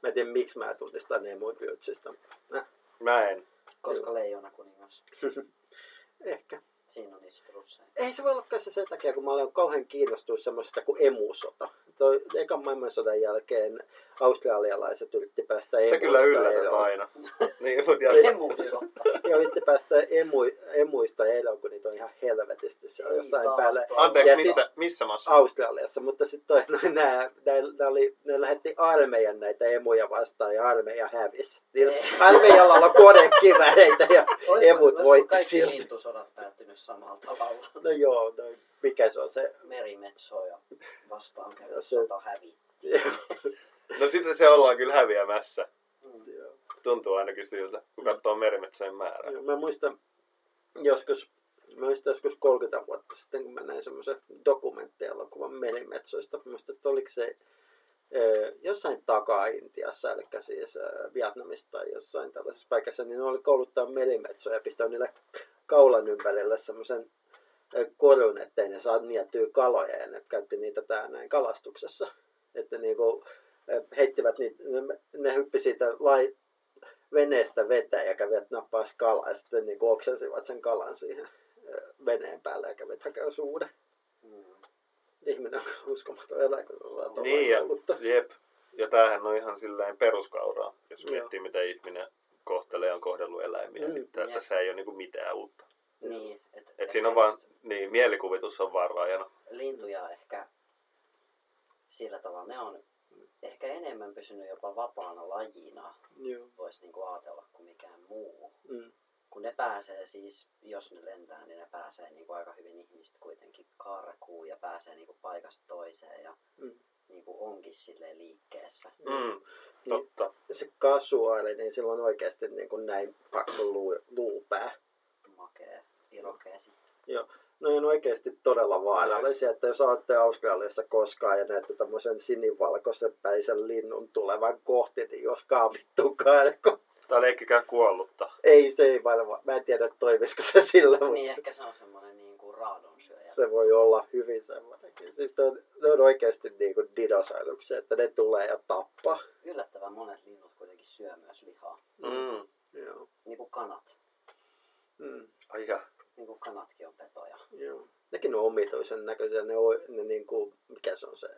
Mä en tiedä miksi mä tunnistan Strutsista. Äh, mä en. Koska leijona kuningas. ehkä. Siinä on niitä strutseja. Ei se voi olla kai se sen takia, kun mä olen kauhean kiinnostunut semmoisesta kuin emusota. Toi ekan maailmansodan jälkeen australialaiset yritti päästä Se emuista kyllä yllätät eroon. aina. niin, mutta ja, Emussa. Joo, yritti päästä emu, emuista eroon, kun niitä on ihan helvetisti siellä jossain taas päällä. anteeksi, Ja missä, missä maassa? Australiassa, mutta sitten no, nämä, nämä, oli, ne lähetti armeijan näitä emuja vastaan ja armeija hävisi. Niin Ei. armeijalla on konekivääreitä ja Olisiko- emut olisiko voitti kaikki silti. lintusodat päättynyt samalla tavalla? No joo, no, mikä se on se? Merimetso ja vastaan käynyt Se- sota hävitti. No sitten se ollaan kyllä häviämässä. Mm. Tuntuu ainakin siltä, kun katsoo merimetsojen määrää. Joo, Mä muistan joskus, mä muistan joskus 30 vuotta sitten, kun mä näin semmoisen dokumenttielokuvan merimetsoista. Mä muistan, että oliko se ö, jossain takaa-Intiassa, eli siis ö, Vietnamista tai jossain tällaisessa paikassa, niin ne oli kouluttaa merimetsoja ja pistänyt niille kaulan ympärille semmoisen korun, ettei ne saa niettyä kaloja ja ne käytti niitä tää näin kalastuksessa. Että niinku, heittivät niitä, ne, ne hyppi siitä lai, veneestä veteen ja kävivät nappaas kalaa ja sitten niin oksensivat sen kalan siihen veneen päälle ja kävivät hakea uuden. Mm. Ihminen on uskomaton eläin, kun ollaan Niin, ja, jep. Ja tämähän on ihan silleen peruskauraa, jos Joo. miettii, mitä ihminen kohtelee ja on kohdellut eläimiä. Mm, niin jep. tässä ei ole niinku mitään uutta. Niin, et, Et ehkä siinä on vaan, niin, mielikuvitus on vaan rajana. lintuja ehkä sillä tavalla, ne on ehkä enemmän pysynyt jopa vapaana lajina, Joo. voisi niinku ajatella, kuin mikään muu. Mm. Kun ne pääsee siis, jos ne lentää, niin ne pääsee niinku aika hyvin ihmiset kuitenkin karkuun ja pääsee niinku paikasta toiseen ja Mm. Niinku onkin silleen liikkeessä. Mm, totta. Se kasuaali, niin sillä on oikeasti niin kuin näin paksu luu, luupää. Makee, irokeesi. No on oikeasti todella vaarallisia, että jos olette Australiassa koskaan ja näette tämmöisen sinivalkoisen päisen linnun tulevan kohti, niin jos vittu karko. Tai leikkikää kuollutta. Ei, se ei varmaan. Mä en tiedä, toimisiko se sillä, mutta Niin ehkä se on semmoinen niinku raadonsyöjä. se voi olla hyvin semmoinenkin. Siis on, ne on oikeasti niin kuin dinosauruksia, että ne tulee ja tappaa. Yllättävän monet linnut kuitenkin syö myös lihaa. Mm. Joo. Niin kuin kanat. Mm. Ai ja. Niin kuin kanatkin on petoja. Joo. Nekin on omituisen näköisiä. Ne, on, ne niin kuin, mikä se on se,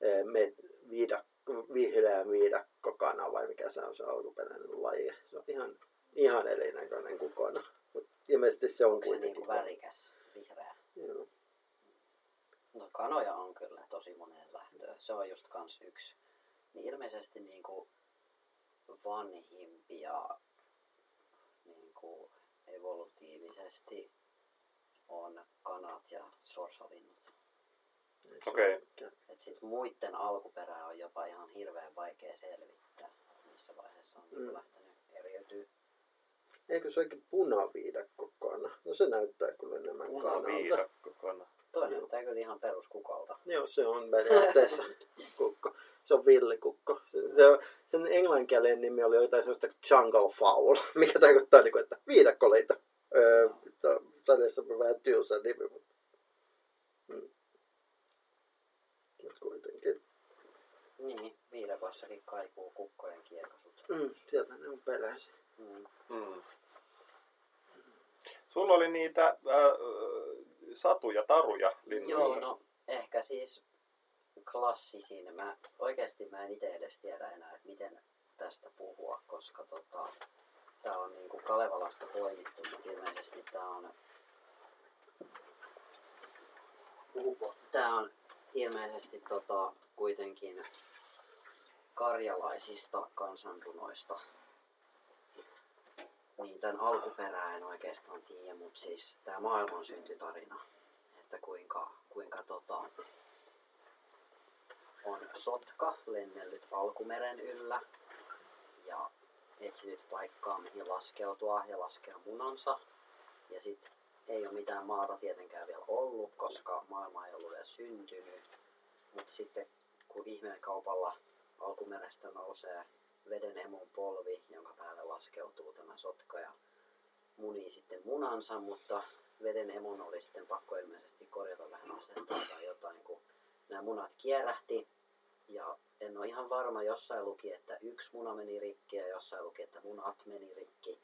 eh, me, viidakko, vihreä viidakkokana vai mikä se on se alkuperäinen laji. Se on ihan, ihan erinäköinen kuin kona. Mut ilmeisesti se on Onko se kuitenkin. niinku värikäs, vihreä? Joo. No kanoja on kyllä tosi moneen lähtöön. Se on just kans yksi. Niin ilmeisesti niinku vanhimpia niinku evolutiivisesti on kanat ja sorsalinnut. Okei. Et sit muiden alkuperää on jopa ihan hirveän vaikea selvittää, missä vaiheessa on Mm. mm. lähtenyt eriytyä. Eikö se olekin punaviidakkokana? No se näyttää kyllä enemmän kanalta. Punaviidakkokana. Toi näyttää kyllä ihan peruskukalta. Joo, se on periaatteessa kukko. Se on villikukko. Se, se on, sen englanninkielinen nimi oli jotain sellaista jungle fowl, mikä tarkoittaa, niin kuin, että viidakkoleita. Öö, Sadessa on vähän tylsä nimi, mutta... Mm. Mut kuitenkin. Niin, viidakossakin kaikuu kukkojen kiekosut. Mm, sieltä ne on peräisin. Mm. Mm. Sulla oli niitä äh, satuja, taruja linnuista. Joo, no ehkä siis klassisin. Mä, oikeasti mä en itse edes tiedä enää, että miten tästä puhua, koska tota, tää on niinku Kalevalasta poimittu, mutta ilmeisesti tää on, tää on ilmeisesti tota, kuitenkin karjalaisista kansanrunoista. Niin tämän alkuperää en oikeastaan tiedä, mutta siis tämä maailman syntytarina, että kuinka, kuinka tota, on sotka lennellyt alkumeren yllä ja etsinyt paikkaa mihin laskeutua ja laskea munansa. Ja sitten ei ole mitään maata tietenkään vielä ollut, koska maailma ei ollut vielä syntynyt. Mutta sitten kun ihmeen kaupalla alkumerestä nousee veden emon polvi, jonka päälle laskeutuu tämä sotka ja munii sitten munansa, mutta veden emon oli sitten pakko ilmeisesti korjata vähän asentoa tai jotain, kun nämä munat kierähti. Ja en ole ihan varma, jossain luki, että yksi muna meni rikki ja jossain luki, että munat meni rikki.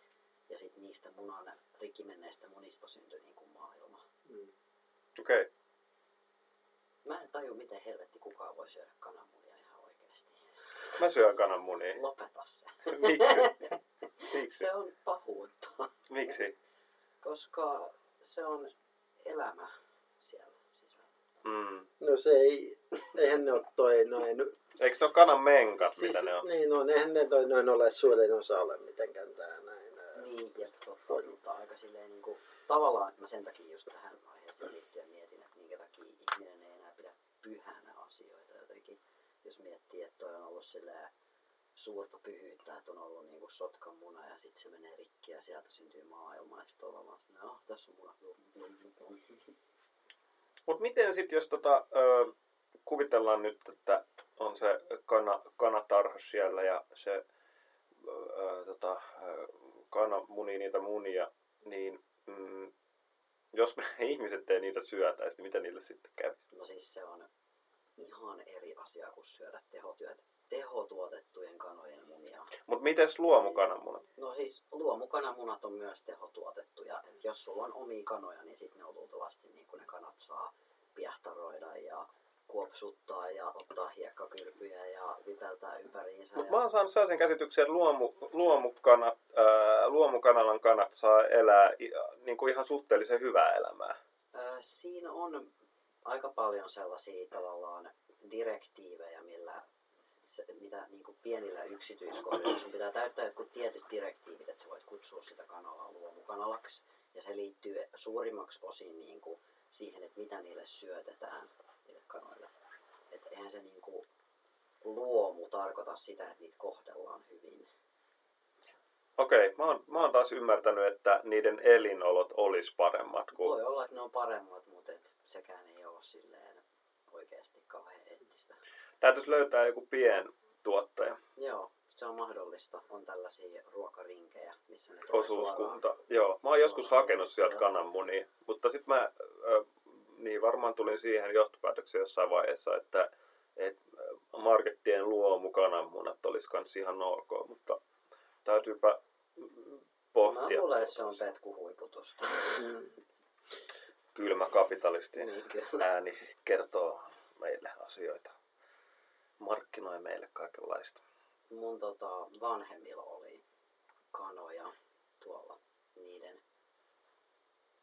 Ja sitten niistä munan rikki menneistä munista syntyi niin kuin maailma. Mm. Okei. Okay. Mä en taju, miten helvetti kukaan voi syödä oikeasti. Mä syön kananmunia. Lopeta se. Miksi? Miksi? Se on pahuutta, Miksi? koska se on elämä siellä sisällä. Mm. No se ei, eihän ne ole toi noin... Eikö ne ole kanan menkat, Siis, mitä ne on? Niin on, eihän ne toi noin ole suurin osa ole mitenkään tää näin. Niin, ja totta, mutta aika silleen niin kuin, tavallaan mä sen takia just tähän aiheeseen liittyen mietin, että minkä takia ihminen ei enää pidä pyhänä miettii, että toi on ollut silleen suurta pyhyyttä, että on ollut niinku sotkan muna ja sitten se menee rikki ja sieltä syntyy maailma ja sitten ollaan vaan sinne, oh, tässä on muna. Mutta miten sitten, jos tota, ö, kuvitellaan nyt, että on se kana, kanatarha siellä ja se ö, tota, kana munii niitä munia, niin mm, jos me ihmiset ei niitä syötäisi, niin mitä niille sitten kävisi? No siis se on ihan eri asia kuin syödä tehotyöt, tehotuotettujen kanojen munia. Mutta miten luomukananmunat? No siis luomukananmunat on myös tehotuotettuja. Et jos sulla on omia kanoja, niin sitten ne on luultavasti niin kuin ne kanat saa piehtaroida ja kuopsuttaa ja ottaa hiekkakylpyjä ja vipeltää ympäriinsä. Mutta ja... mä oon saanut sellaisen käsityksen, että luomu, luomukanat, ää, luomukanalan kanat saa elää niin kuin ihan suhteellisen hyvää elämää. Siinä on aika paljon sellaisia tavallaan direktiivejä, millä se, mitä niin kuin pienillä yksityiskohdilla sun pitää täyttää jotkut tietyt direktiivit, että sä voit kutsua sitä kanalaa luomukanalaksi. Ja se liittyy suurimmaksi osin niin kuin siihen, että mitä niille syötetään, niille kanoille. Että eihän se niin kuin luomu tarkoita sitä, että niitä kohdellaan hyvin. Okei, mä oon, mä oon taas ymmärtänyt, että niiden elinolot olisi paremmat kuin... Voi olla, että ne on paremmat, mutta et sekään ei ole silleen oikeasti kauhean eettistä. Täytyisi löytää joku pientuottaja, Joo, se on mahdollista. On tällaisia ruokarinkejä, missä ne osuuskunta. Joo, mä oon joskus suoraan hakenut sieltä kananmunia, mutta sitten mä ö, niin varmaan tulin siihen johtopäätökseen jossain vaiheessa, että et, markettien luomukananmunat olisi kans ihan ok, mutta täytyypä pohtia. Mä luulen, että se on petkuhuiputusta. Kylmä kapitalistin niin kyllä. ääni kertoo meille asioita. Markkinoi meille kaikenlaista. Mun tota, vanhemmilla oli kanoja tuolla niiden.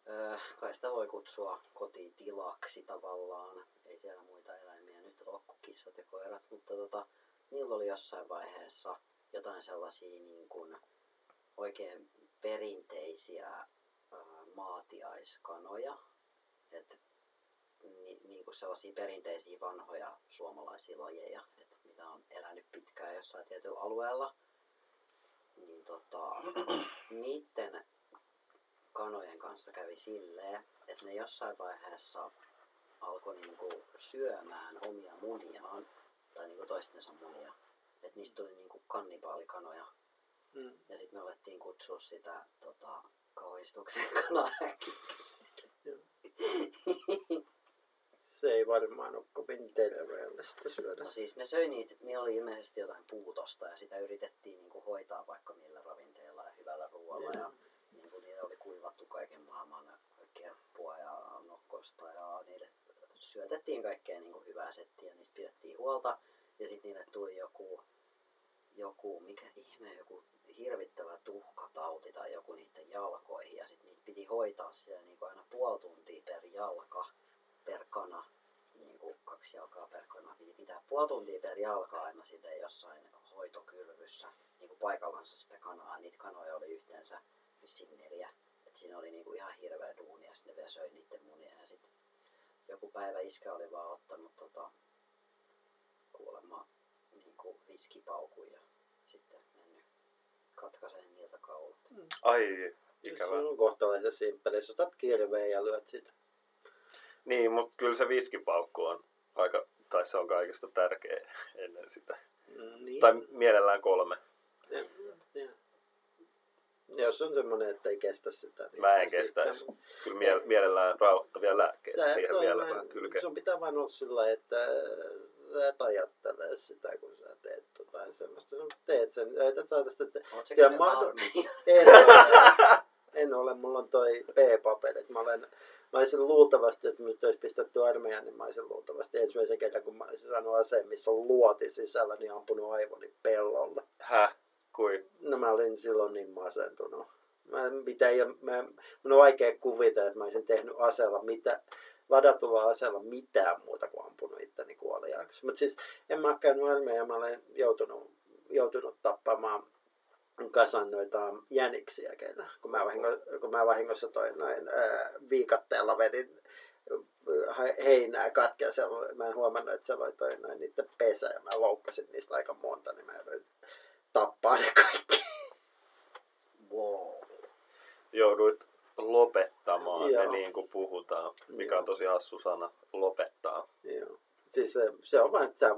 Öö, kai sitä voi kutsua kotitilaksi tavallaan. Ei siellä muita eläimiä nyt ole kuin kissat ja koirat, mutta tota, niillä oli jossain vaiheessa jotain sellaisia niin kuin oikein perinteisiä öö, maatiaiskanoja. Et, ni, niin kuin sellaisia perinteisiä vanhoja suomalaisia lajeja, että mitä on elänyt pitkään jossain tietyllä alueella. Niin tota, niiden kanojen kanssa kävi silleen, että ne jossain vaiheessa alkoi niinku syömään omia muniaan, tai niinku toistensa munia. Että niistä tuli niinku kannibaalikanoja. Mm. Ja sitten me alettiin kutsua sitä tota, kauhistuksen kanahäkiksi. Se ei varmaan ole kovin terveellistä syödä. No siis ne söi niitä, niillä oli ilmeisesti jotain puutosta ja sitä yritettiin niinku hoitaa vaikka millä ravinteilla ja hyvällä ruoalla. Ja niinku niille oli kuivattu kaiken maailman kerppua ja nokkosta ja niille syötettiin kaikkea niinku hyvää settiä ja niistä pidettiin huolta. Ja sitten niille tuli joku, joku, mikä ihme, joku hirvittävä tuhkatauti tai joku niiden jalkoihin ja sitten niitä piti hoitaa siellä niinku aina puoli tuntia per jalka per kana niin kuin kaksi jalkaa per kana. Piti pitää puoli tuntia per jalka aina sitten jossain hoitokylvyssä niin kuin paikallansa sitä kanaa. Niitä kanoja oli yhteensä vissiin neljä. Et siinä oli niin kuin ihan hirveä duuni ja sitten ne vielä söi niiden munia. Ja sitten joku päivä iskä oli vaan ottanut tota, kuulemma kuin viskipaukun ja sitten mennyt katkaiseen niiltä kaulat. Ai, Se ikävä. on kohtalaisen simppeli. Sä otat kirveen ja lyöt sitä. Niin, mutta kyllä se viskipaukku on aika, tai se on kaikista tärkeä ennen sitä. Mm, niin. Tai mielellään kolme. Ja, ja. Jos on semmoinen, että ei kestä sitä. Niin Mä en sitten- kestäisi. Kyllä mie- mielellään rauhoittavia lääkkeitä siihen vielä vähän kylkeen. Sun pitää vaan olla sillä että sä et ajattele sitä, kun sä teet jotain semmoista. No, teet sen, yrität saada sitä. Te- Oot sä Kyllä en, ole, en ole, mulla on toi P-paperit. Mä olen Mä olisin luultavasti, että nyt olisi pistetty armeijan, niin mä olisin luultavasti ensimmäisen kerran, kun mä olisin saanut aseen, missä on luoti sisällä, niin ampunut aivoni pellolle. Häh? Kui? No mä olin silloin niin masentunut. Mä, mitä, ja mä, mun on vaikea kuvitella, että mä olisin tehnyt aseella mitä, ladatulla aseella mitään muuta kuin ampunut itteni kuoliaaksi. Mutta siis en mä ole käynyt armeijaa, mä olen joutunut, joutunut tappamaan kasan noita jäniksiä, kun mä, vahingo, kun mä vahingossa toin noin ää, viikatteella vedin ää, heinää katkeasella. Mä en huomannut, että se oli toi noin niiden pesä ja mä loukkasin niistä aika monta, niin mä joudun tappaa ne kaikki. Wow. Jouduit lopettamaan Joo. ne niin kuin puhutaan, mikä on tosi hassu sana, lopettaa. Joo. Siis se, se on vain, että sä,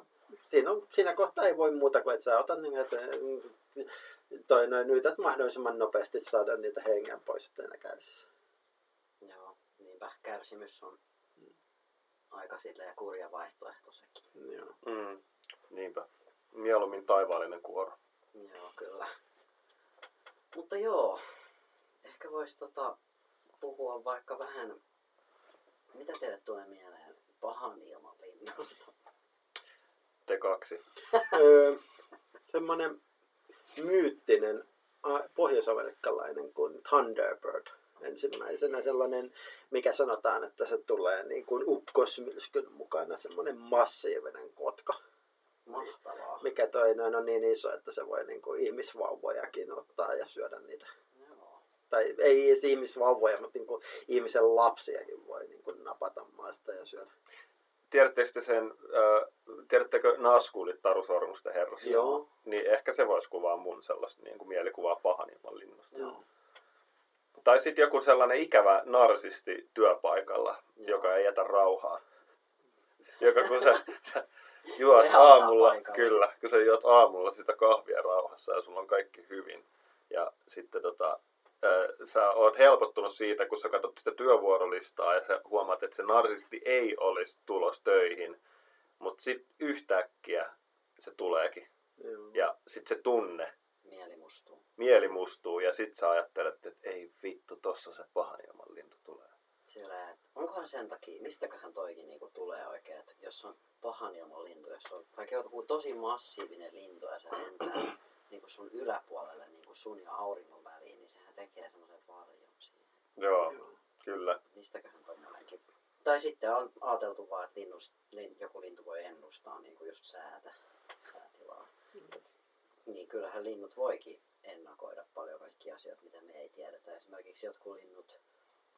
siinä, on, siinä kohtaa ei voi muuta kuin, että sä otat niin, että toi noin yrität mahdollisimman nopeasti saada niitä hengen pois, ettei ne. Joo, niinpä kärsimys on aika silleen kurja vaihtoehto sekin. Joo. Mm, niinpä. Mieluummin taivaallinen kuoro. Joo, kyllä. Mutta joo, ehkä voisi tota, puhua vaikka vähän, mitä teille tulee mieleen pahan ilman linnusta? Te kaksi. öö, semmoinen myyttinen pohjoisamerikkalainen kuin Thunderbird. Ensimmäisenä sellainen, mikä sanotaan, että se tulee niin kuin ukkosmyrskyn mukana, semmoinen massiivinen kotka. Mahtavaa. Mikä toi noin on niin iso, että se voi niin kuin ihmisvauvojakin ottaa ja syödä niitä. Tai ei edes ihmisvauvoja, mutta niin kuin ihmisen lapsiakin voi niin kuin napata maasta ja syödä. Tiedättekö te sen, äh, tiedättekö Naskuulit Taru Sormusten herrassa? Joo. Niin ehkä se voisi kuvaa mun sellaista niin kuin mielikuvaa pahan ilman linnusta. Joo. Tai sitten joku sellainen ikävä narsisti työpaikalla, Joo. joka ei jätä rauhaa. Joka kun sä, sä juot aamulla, paikalla. kyllä, kun sä juot aamulla sitä kahvia rauhassa ja sulla on kaikki hyvin. Ja sitten tota, sä oot helpottunut siitä, kun sä katsot sitä työvuorolistaa ja sä huomaat, että se narsisti ei olisi tulos töihin. Mutta sitten yhtäkkiä se tuleekin. Joo. Ja sitten se tunne, Mieli mustuu. mieli mustuu ja sitten sä ajattelet, että ei vittu, tossa se pahan ilman lintu tulee. Sillä, että onkohan sen takia, mistäköhän toikin niinku tulee oikein, että jos on pahan ilman lintu, jos on vaikka joku tosi massiivinen lintu ja se lentää niinku sun yläpuolelle niinku sun ja auringon sehän tekee semmoisen varjon siihen. Joo, Joo. kyllä. Mistäköhän tommonenkin. Tai sitten on ajateltu vaan, että linnus, lin, joku lintu voi ennustaa niinku just säätä, säätilaa. Niin kyllähän linnut voikin ennakoida paljon kaikkia asioita, mitä me ei tiedetä. Esimerkiksi jotkut linnut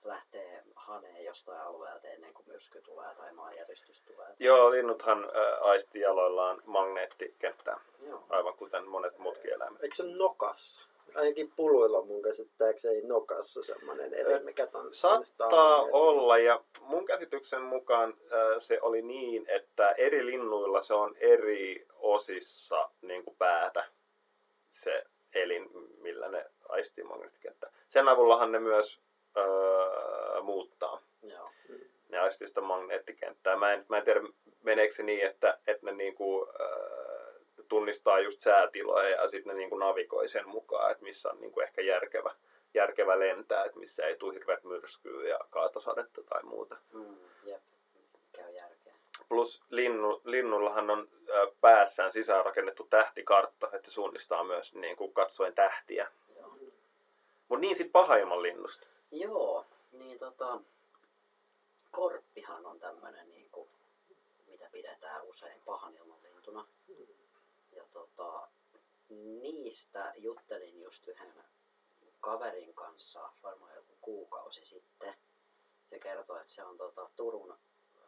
lähtee haneen jostain alueelta ennen kuin myrsky tulee tai maanjäristys tulee. Joo, linnuthan ä, aisti jaloillaan magneettikenttää, Joo. aivan kuten monet muutkin eläimet. Eikö se nokassa? Ainakin puluilla mun käsittääkseni nokassa semmoinen eli, mikä tanssaa. Saattaa olla, ja mun käsityksen mukaan ä, se oli niin, että eri linnuilla se on eri osissa niin kuin päätä se elin, millä ne aistii magneettikenttää. Sen avullahan ne myös ä, muuttaa. Joo. ne aistii sitä magneettikenttää. Mä en, mä en tiedä, meneekö se niin, että, että ne niinku, äh, tunnistaa just säätiloja ja sitten ne niinku navigoi sen mukaan, että missä on niinku ehkä järkevä, järkevä lentää, että missä ei tule hirveät myrskyä ja kaatosadetta tai muuta. Mm, jep. Käy järkeä. Plus linnu, linnullahan on päässään sisään rakennettu tähtikartta, että se suunnistaa myös niinku katsoen tähtiä. Mutta niin sit paha ilman linnusta. Joo, niin tota, korppihan on tämmönen niinku, mitä pidetään usein pahan ilmanlintuna. Ja tota, niistä juttelin just yhden kaverin kanssa varmaan joku kuukausi sitten. Se kertoi, että se on tota, Turun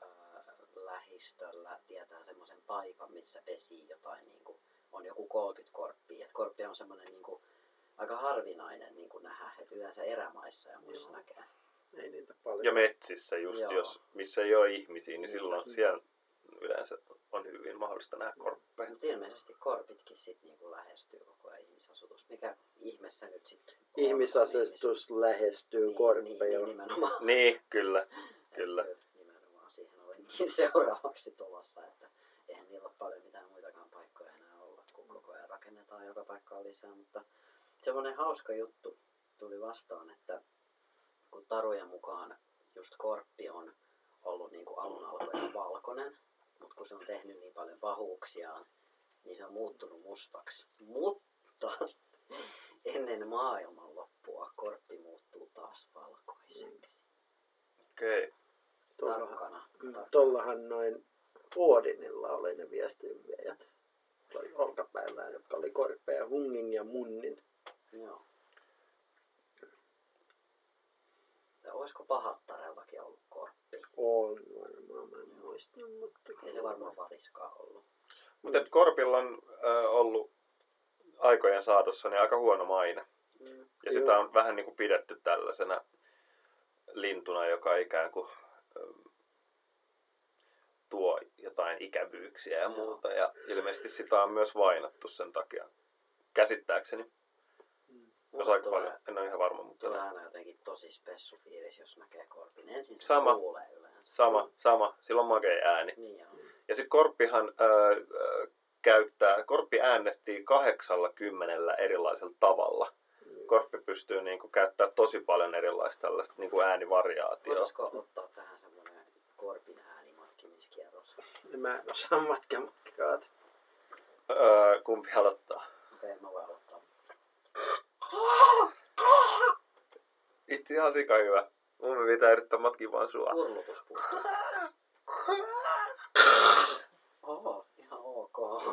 ää, lähistöllä, tietää semmoisen paikan, missä pesii jotain, niin kuin, on joku 30 korppia. Et korppi on semmoinen niin kuin, aika harvinainen niin kuin nähdä, että yleensä erämaissa ja muissa Joo. näkee. Ei niitä paljon. Ja metsissä just, Joo. jos missä ei ole ihmisiä, niin Niinpä. silloin siellä yleensä on hyvin mahdollista nähdä korppeja. Mutta ilmeisesti korpitkin sit niinku lähestyy koko ajan ihmisasutus. Mikä ihmeessä nyt sitten Ihmisasestus lähestyy niin, korppeja. niin, nimenomaan. Niin, kyllä. Kyllä. Nimenomaan siihen oli niin seuraavaksi tulossa, että eihän niillä ole paljon mitään muitakaan paikkoja enää olla, kun koko ajan rakennetaan joka paikkaa lisää. Mutta semmoinen hauska juttu tuli vastaan, että kun tarujen mukaan just korppi on ollut niin kuin alun alkaen valkoinen, mutta kun se on tehnyt niin paljon pahuuksiaan, niin se on muuttunut mustaksi. Mutta ennen maailman loppua korppi muuttuu taas valkoiseksi. Okei. Okay. Tuollahan, Tarkkana. tarkkana. tuollahan noin Odinilla oli ne viestinviejät. Oli olkapäivään, jotka oli korppeja, hungin ja munnin. Joo. Ja olisiko pahattarellakin ollut korppi? On varmaan, mä en muista. Mutta Ei se varmaan variskaan ollut. Mutta Korpilla on äh, ollut aikojen saatossa niin aika huono maine. Mm. Ja sitä on vähän niin kuin pidetty tällaisena lintuna, joka ikään kuin ähm, tuo jotain ikävyyksiä ja Joo. muuta. Ja ilmeisesti sitä on myös vainattu sen takia. Käsittääkseni. Jos Mulle aika paljon. En ole ihan varma, mutta tulee aina jotenkin tosi spessu fiilis, jos näkee korpin. Ensin se Sama. kuulee. Sama, sama. Sillä on makea ääni. Niin on. Ja sitten Korppihan öö, öö, käyttää, Korppi äännettiin 80 erilaisella tavalla. Korppi pystyy niinku käyttämään tosi paljon erilaista tällaista niinku äänivariaatioa. Voisiko ottaa tähän semmoinen korpin äänimatkimiskierros? Mä en osaa matkamatkaat. Öö, kumpi aloittaa? Okei, mä voin aloittaa. Itse ihan sika hyvä. Mun pitää yrittää matkia vaan sua. Kurlutuspuu. Oho, ihan ok.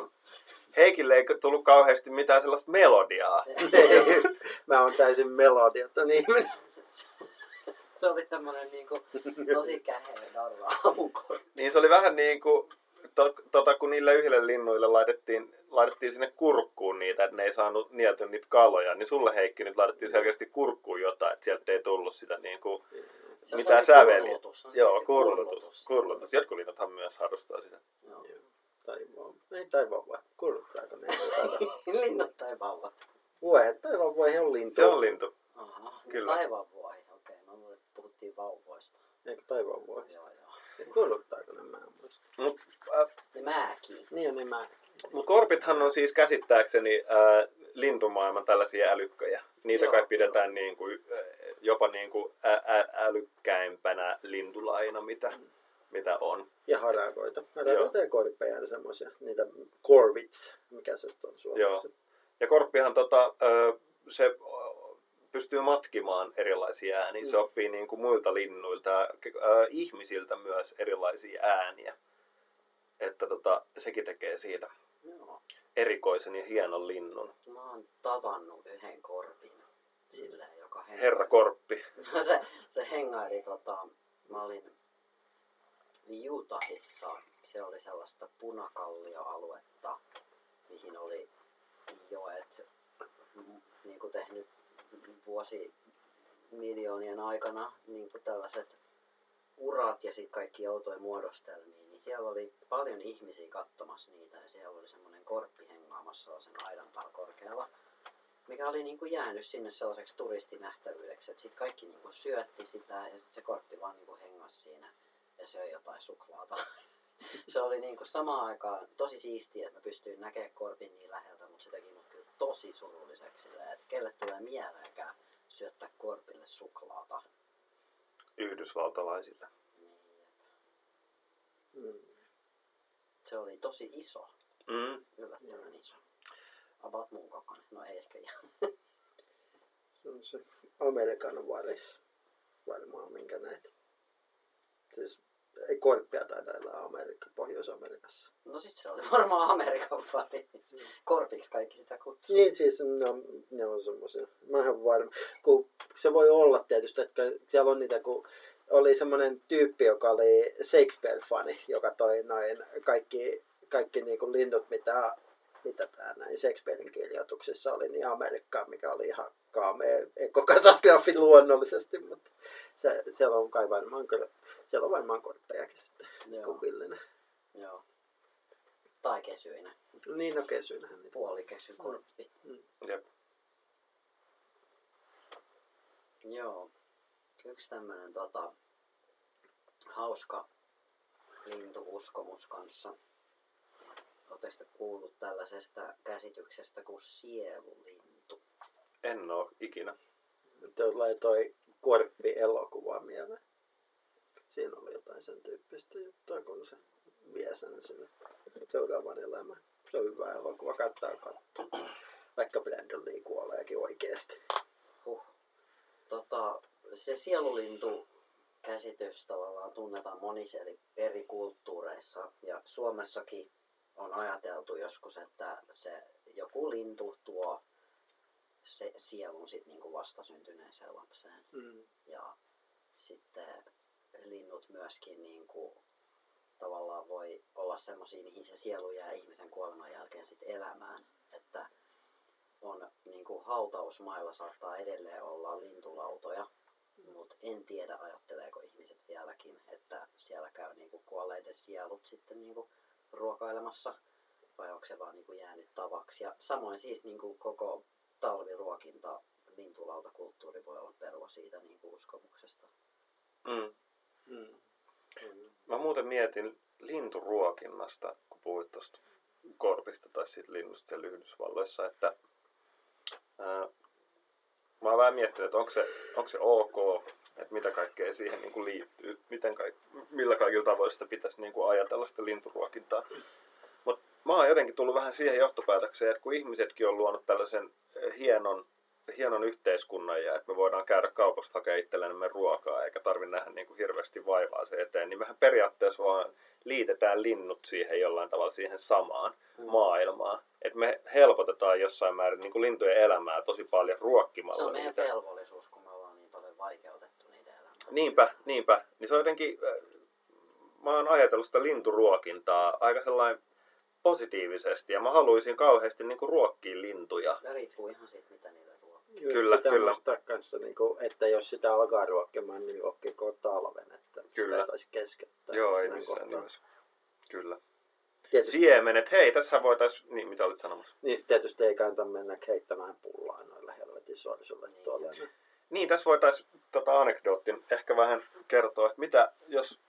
Heikille ei tullut kauheasti mitään sellaista melodiaa. Ei, mä oon täysin melodiaton ihminen. Se oli semmonen niinku tosi käheä darra. Niin se oli vähän niin kuin, to, tota, kun niille yhdelle linnuille laitettiin, laitettiin sinne kurkkuun niitä, että ne ei saanut nieltyä niitä kaloja, niin sulle Heikki nyt laitettiin selkeästi kurkkuun jotain, että sieltä ei tullut sitä niin kuin, Se Mitä oli säveliä? kurlutus, joo, kurlutus, kurlutus. Jotkut linnuthan myös harrastaa sitä. Joo. Taivaan. Ei taivaan voi. Kuuluttaako ne? Linnut tai vauvat. Voi, taivaan voi on lintu. Se on lintu. Aha, Kyllä. taivaan vuohi. Okei, mä luulen, että puhuttiin vauvoista. Eikö taivaan voi? Joo, joo. Kuuluttaako ne? Mä en muista. Mutta äh, Ne määkii. Niin on niin mä. mut korpithan on siis käsittääkseni äh, lintumaailman tällaisia älykköjä. Niitä Joo, kai pidetään niin kuin, äh, jopa niin kuin ä, ä, älykkäimpänä lintulaina, mitä, mitä on. Ja harakoita. Harakoita ja korpeja ja semmosia. Niitä corvits. Mikä se on suomeksi? Ja korppihan tota, se pystyy matkimaan erilaisia ääniä. Se Mm. oppii niin kuin muilta linnuilta ja ihmisiltä myös erilaisia ääniä. Että tota, sekin tekee siitä Joo. Erikoisen ja hienon linnun. Mä oon tavannut yhden korpin. Silleen, joka hengaili. Herra Korppi. No se, se hengaili tota, mä olin Utahissa, se oli sellaista punakallioaluetta, mihin oli joet niin kuin tehnyt vuosi miljoonien aikana niin kuin tällaiset urat ja sitten kaikki outoja muodostelmia, niin siellä oli paljon ihmisiä katsomassa niitä ja siellä oli semmoinen korppi hengaamassa sellaisen aidan päällä korkealla mikä oli niinku jäänyt sinne sellaiseksi turistinähtävyydeksi, sitten kaikki niinku syötti sitä ja sitten se korppi vaan niinku hengas siinä ja söi jotain suklaata. se oli niinku samaan aikaan tosi siistiä, että mä pystyin näkemään korpin niin läheltä, mutta se teki mut kyllä tosi surulliseksi että kelle tulee mieleenkään syöttää korpille suklaata. Yhdysvaltalaisille. Mm. se oli tosi iso, Mm. yllättävän iso. About mun kokoinen, no ei ehkä ihan. Se on se Amerikan varis varmaan, minkä näet. Siis ei korppia taida olla Amerikka, Pohjois-Amerikassa. No sit se oli varmaan Amerikan pari. Korpiksi kaikki sitä kutsuu. Niin siis ne on, ne on semmoisia. Mä en varma. Kun se voi olla tietysti, että siellä on niitä, kun oli semmoinen tyyppi, joka oli Shakespeare-fani, joka toi noin kaikki, kaikki niinku linnut, mitä, mitä tää näin Shakespearein kirjoituksissa oli, niin Amerikkaan, mikä oli ihan kaamea ekokatastrofi luonnollisesti, mutta se, siellä on kai varmaan, siellä on varmaan korppejakin sitten, Joo, kun villinen. joo. Tai kesyinen. Niin no kesynähän niitä. Puolikesykorppi. Jep. Joo. Yksi tämmönen tota, hauska lintuuskomus kanssa. Oletteko te kuullut tällaisesta käsityksestä kuin sielulintu? En oo ikinä. Jos laitoi korppi-elokuva mieleen. Siinä oli jotain sen tyyppistä juttua, kun se vie sen sinne seuraavan elämään. Se on hyvä elokuva, kannattaa katsoa. Vaikka Brandon Lee kuoleekin oikeesti. Huh. Tota, se sielulintu käsitys tavallaan tunnetaan monissa eri, eri kulttuureissa ja Suomessakin on ajateltu joskus, että se joku lintu tuo se sielun sit niinku vastasyntyneeseen lapseen. Mm. Ja sitten linnut myöskin niinku tavallaan voi olla semmoisia, mihin se sielu jää ihmisen kuoleman jälkeen sit elämään. Että on niin kuin hautausmailla saattaa edelleen olla lintulautoja, mutta en tiedä ajatteleeko ihmiset vieläkin, että siellä käy niin kuin kuolleiden sielut sitten niin kuin ruokailemassa vai onko se vaan niin kuin jäänyt tavaksi. Ja samoin siis niin kuin koko talviruokinta, lintulautakulttuuri voi olla perua siitä niin kuin uskomuksesta. Mm. Mm. Mm. Mä muuten mietin linturuokinnasta, kun puhuit tuosta korpista tai siitä linnusta siellä Yhdysvalloissa, että ää, mä oon vähän miettinyt, että onko se, onko se ok, että mitä kaikkea siihen niin kuin liittyy, miten kaik, millä kaikilla tavoilla sitä pitäisi niin kuin ajatella sitä linturuokintaa. Mutta mä oon jotenkin tullut vähän siihen johtopäätökseen, että kun ihmisetkin on luonut tällaisen hienon hienon yhteiskunnan ja että me voidaan käydä kaupasta hakemaan itsellemme ruokaa eikä tarvitse nähdä niin kuin hirveästi vaivaa se eteen, niin mehän periaatteessa vaan liitetään linnut siihen jollain tavalla siihen samaan Mm. maailmaan. Että me helpotetaan jossain määrin niin kuin lintujen elämää tosi paljon Se ruokkimalla on meidän niitä. velvollisuus, kun me ollaan niin paljon vaikeutettu niiden elämää. Niinpä, niinpä. Niin se on jotenkin, äh, mä oon ajatellut sitä linturuokintaa aika sellainen positiivisesti ja mä haluaisin kauheasti niin kuin ruokkia lintuja. Se riippuu ihan siitä, mitä. Just Kyllä, pitää kyllä. muistaa kanssa, niin kuin, että jos sitä alkaa ruokkimaan, niin ruokkiko talven, että Kyllä. sitä saisi keskeyttää. Joo, ei jossain missään nimessä. Kyllä. Tietysti, Siemenet, hei, tässä voitaisiin, niin mitä olit sanomassa? niistä tietysti ei kannata mennä keittämään pullaa noilla helvetin sorsulle Niin. tuolla. Niin, tässä voitaisiin tota anekdootin ehkä vähän kertoa, että mitä jos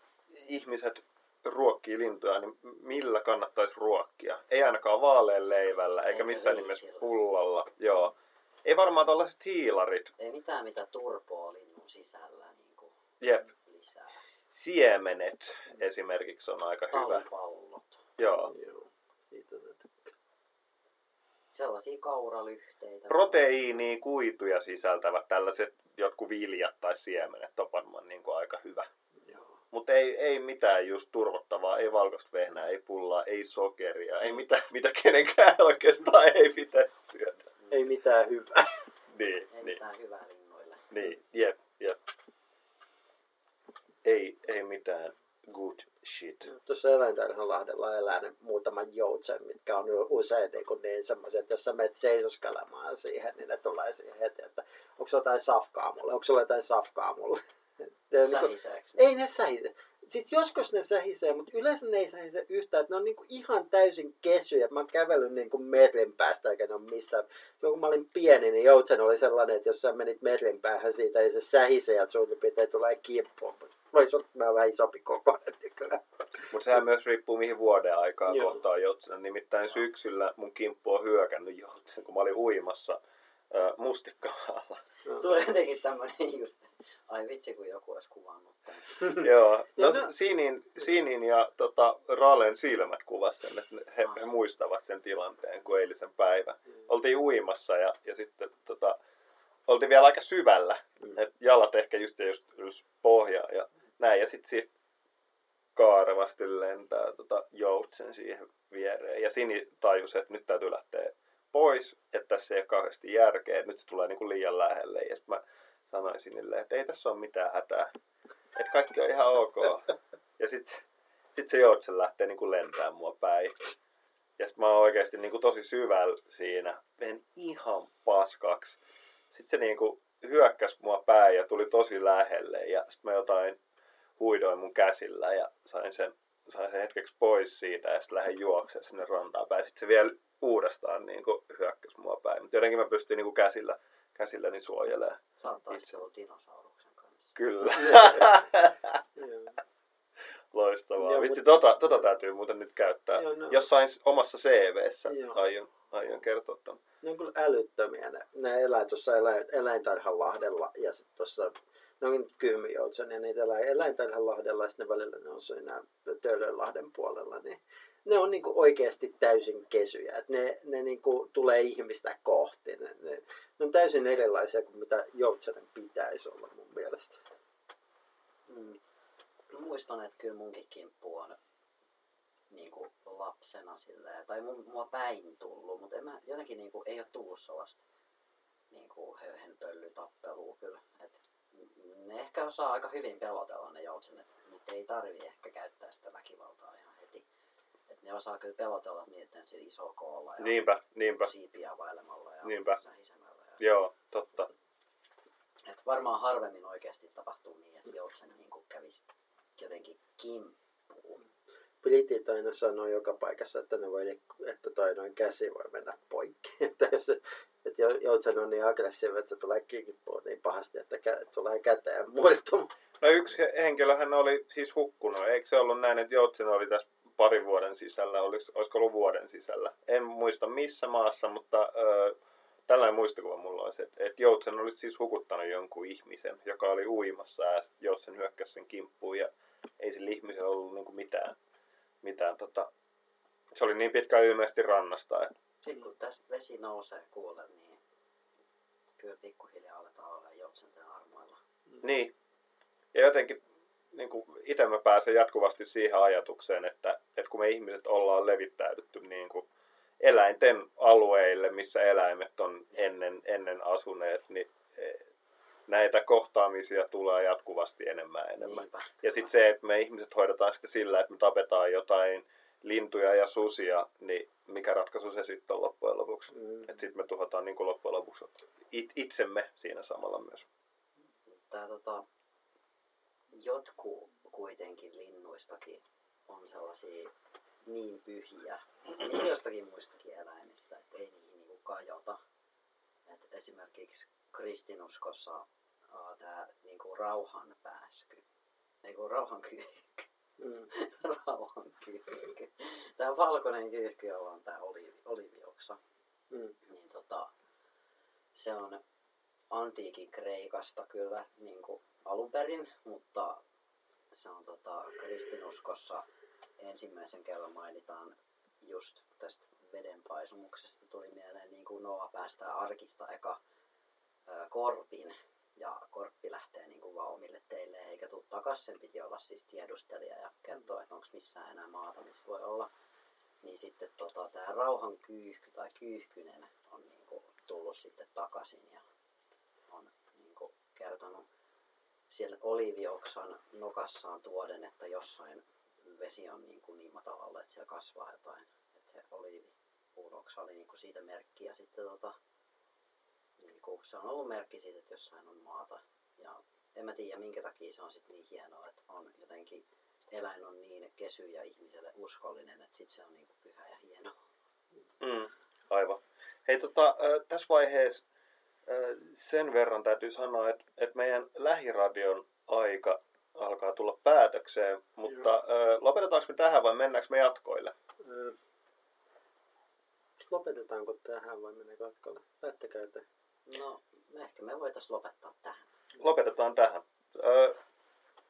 ihmiset ruokkii lintuja, niin millä kannattaisi ruokkia? Ei ainakaan vaalean leivällä, eikä Eikä missään nimessä pullalla. Joo. Ei varmaan tällaiset hiilarit. Ei mitään, mitä turpoa linnun sisällä niin kuin Jep. lisää. Siemenet esimerkiksi on aika hyvä. Talipallot. Joo. Joo. Sellaisia kauralyhteitä. Proteiinia, kuituja sisältävät tällaiset jotkut viljat tai siemenet on varmaan niin kuin aika hyvä. Joo. Mutta ei, ei mitään just turvottavaa, ei valkoista vehnää, ei pullaa, ei sokeria, ei mitään, mitä kenenkään oikeastaan ei pitäisi syödä. Ei mitään hyvää. Niin, Ei niin, mitään hyvää linnuille. niin, jep, jep. Ei, ei mitään good shit. Tuossa Eläintarhanlahdella elää ne muutaman joutsen, mitkä on usein niin, kuin niin semmoiset, että jos sä menet seisoskelemaan siihen, niin ne tulee siihen heti, että onko sulla jotain safkaa mulle, onko sulla jotain safkaa mulle. Ja niin kuin, ei ne sähise. Siis joskus ne sähisee, mutta yleensä ne ei sähise yhtään. Että ne on niinku ihan täysin kesyjä. Mä oon kävellyt niinku metrin päästä eikä ne ole missään. Silloin kun mä olin pieni, niin joutsen oli sellainen, että jos sä menit metrin päähän siitä, niin se sähisee ja suurin piirtein tulee kimppuun. Voisi olla, mä vähän isompi kokoinen nykyään. Mutta sehän myös riippuu mihin vuoden aikaa kohtaa joutsena. Nimittäin syksyllä mun kimppu on hyökännyt joutsen, kun mä olin uimassa mustikkalalla. Tulee jotenkin tämmönen just, ai vitsi kun joku olisi kuvannut tämän. Joo, Ja no, no- Siinin, Siinin ja tota, Ralen silmät kuvasi sen, että he, Ah. he muistavat sen tilanteen kuin eilisen päivän. Oltiin uimassa ja, ja sitten tota, oltiin vielä aika syvällä, Mm. että jalat ehkä just, just, just pohjaa ja näin. Ja sitten kaarevasti lentää tota, joutsen siihen viereen. Ja Sini tajusi, että nyt täytyy lähteä pois, että tässä ei ole kauheasti järkeä, että nyt se tulee niinku liian lähelle. Ja sitten mä sanoin Sinille, että ei tässä ole mitään hätää, että kaikki on ihan ok. Ja sitten sit se joutsen lähtee niinku lentämään mua päin. Ja sitten mä oon oikeasti niinku tosi syvällä siinä. Menen ihan paskaksi. Sitten se niinku hyökkäsi mua päin ja tuli tosi lähelle. Ja sitten mä jotain huidoin mun käsillä ja sain sen, sain sen hetkeksi pois siitä ja sitten lähdin juoksemaan sinne rantaan päin. Sitten se vielä uudestaan niinku hyökkäsi mua päin. Mutta jotenkin mä pystyin niinku käsillä, käsilläni suojelemaan. Sä oot Itse. taistellut dinosauruksen kanssa. Kyllä. Loistavaa. Joo, Vitsi, mut- tota, tota täytyy muuten nyt käyttää. Joo, no. Jossain omassa CVssä Joo. aion, aion kertoa ton. Ne on kyllä älyttömiä. Ne, ne elää tuossa eläin, eläintarhanlahdella ja sitten tuossa, ne on kyhmyjoutsen ja niitä elää eläintarhanlahdella ja sitten ne välillä ne on siinä Töölönlahden puolella. Niin ne on niinku oikeasti täysin kesyjä. Et ne ne niinku tulee ihmistä kohti. Ne, ne, ne on täysin erilaisia kuin mitä joutsenen pitäisi olla mun mielestä. Mm. Muistan, että kyllä munkin kimppu on niin kuin lapsena silleen, tai mun, mua päin tullut, mutta en mä, jotenkin niin kuin, ei ole tullut sellaista niin kuin höyhenpöllytappelua kyllä. Et ne ehkä osaa aika hyvin pelotella ne joutsenet, niitä ei tarvi ehkä käyttää sitä väkivaltaa ihan heti. Et ne osaa kyllä pelotella niiden sillä iso koolla ja Niinpä, niinpä. siipiä vailemalla ja Niinpä. sähisemällä. Ja... Joo, totta. Et varmaan harvemmin oikeasti tapahtuu niin, että joutsen niin kuin kävisi jotenkin kimppuun. Britit aina sanoo joka paikassa, että, ne voi, että toi noin käsi voi mennä poikki. Että jos se, että jo- joutsen on niin aggressiivinen, että se tulee kimppuun niin pahasti, että kä- tulee käteen muiltu. No yksi he- henkilöhän oli siis hukkunut. Eikö se ollut näin, että Joutsen oli tässä parin vuoden sisällä, olis, olisiko ollut vuoden sisällä? En muista missä maassa, mutta ö, tällainen muistikuva mulla olisi, että, että Joutsen olisi siis hukuttanut jonkun ihmisen, joka oli uimassa ja Joutsen hyökkäsi sen kimppuun ja ei sillä ihmisellä ollut niin mitään, mitään tota, se oli niin pitkä ilmeisesti rannasta, että Sitten kun tästä vesi nousee kuule, niin kyllä pikkuhiljaa aletaan olla joutsenten armoilla. Niin. Ja jotenkin niin kuin itse mä pääsen jatkuvasti siihen ajatukseen, että, että kun me ihmiset ollaan levittäydytty niin kuin eläinten alueille, missä eläimet on ennen, ennen asuneet, niin eh, näitä kohtaamisia tulee jatkuvasti enemmän ja enemmän. Niinpä. Ja sitten se, että me ihmiset hoidetaan sitä sillä, että me tapetaan jotain lintuja ja susia, niin mikä ratkaisu se sitten on loppujen lopuksi? Mm. Että sitten me tuhotaan niin kuin loppujen lopuksi it- itsemme siinä samalla myös. Tää tota, jotkut kuitenkin linnuistakin on sellaisia niin pyhiä, niin jostakin muistakin eläimistä, että ei niihin niinku kajota. Et esimerkiksi kristinuskossa tämä niinku rauhan pääsky, niinku rauhan kyyhky, Mm. rauhan kyyhky. Tämä valkoinen kyyhky, jolla on tämä oliivi, oliivioksa, Mm. niin tota, se on antiikin Kreikasta kyllä niin kuin alun perin, mutta se on tota, kristinuskossa ensimmäisen kerran mainitaan just tästä vedenpaisumuksesta tuli mieleen, niin kuin Noa päästää arkista eka ö, korpin ja korppi lähtee niin kuin vaan omille teille eikä tuu takas. Sen piti olla siis tiedustelija ja kertoa, että onko missään enää maata, missä voi olla. Niin sitten tota, tämä rauhan kyyhky tai kyyhkynen on niin kuin, tullut sitten takaisin ja on niin kuin, kertonut siellä oliivioksan nokassaan tuoden, että jossain vesi on niin, kuin niin matalalla, että siellä kasvaa jotain. Että se oliivipuun oksa oli niin kuin siitä merkki ja sitten tota, niin kuin, se on ollut merkki siitä, että jossain on maata. Ja en mä tiedä minkä takia se on sitten niin hienoa, että on jotenkin eläin on niin kesy ja ihmiselle uskollinen, että sitten se on niin kuin pyhä ja hieno. Mm, aivan. Hei, tota, tässä vaiheessa sen verran täytyy sanoa, että, että meidän lähiradion aika alkaa tulla päätökseen, mutta ö, lopetetaanko me tähän vai mennäänkö me jatkoille? Ö, Lopetetaanko tähän vai mennäänkö jatkolle? Päättäkää te. No, ehkä me voitaisiin lopettaa tähän. Lopetetaan tähän. Ö,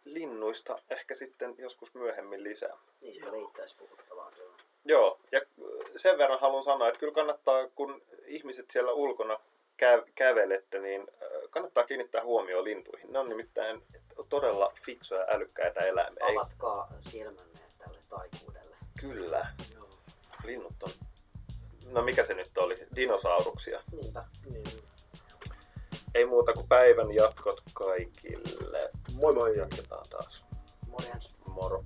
linnuista ehkä sitten joskus myöhemmin lisää. Niistä riittäisi puhuttavaa kyllä. Joo, ja sen verran haluan sanoa, että kyllä kannattaa, kun ihmiset siellä ulkona kä- kävelette, niin kannattaa kiinnittää huomioon lintuihin. Ne on nimittäin todella fiksuja ja älykkäitä eläimiä. Avatkaa silmänne tälle taikuudelle. kyllä, Joo. linnut on... No mikä se nyt oli? Dinosauruksia. Niinpä. Niin. Ei muuta kuin päivän jatkot kaikille. Moi moi. Jatketaan taas. Morjens. Moro.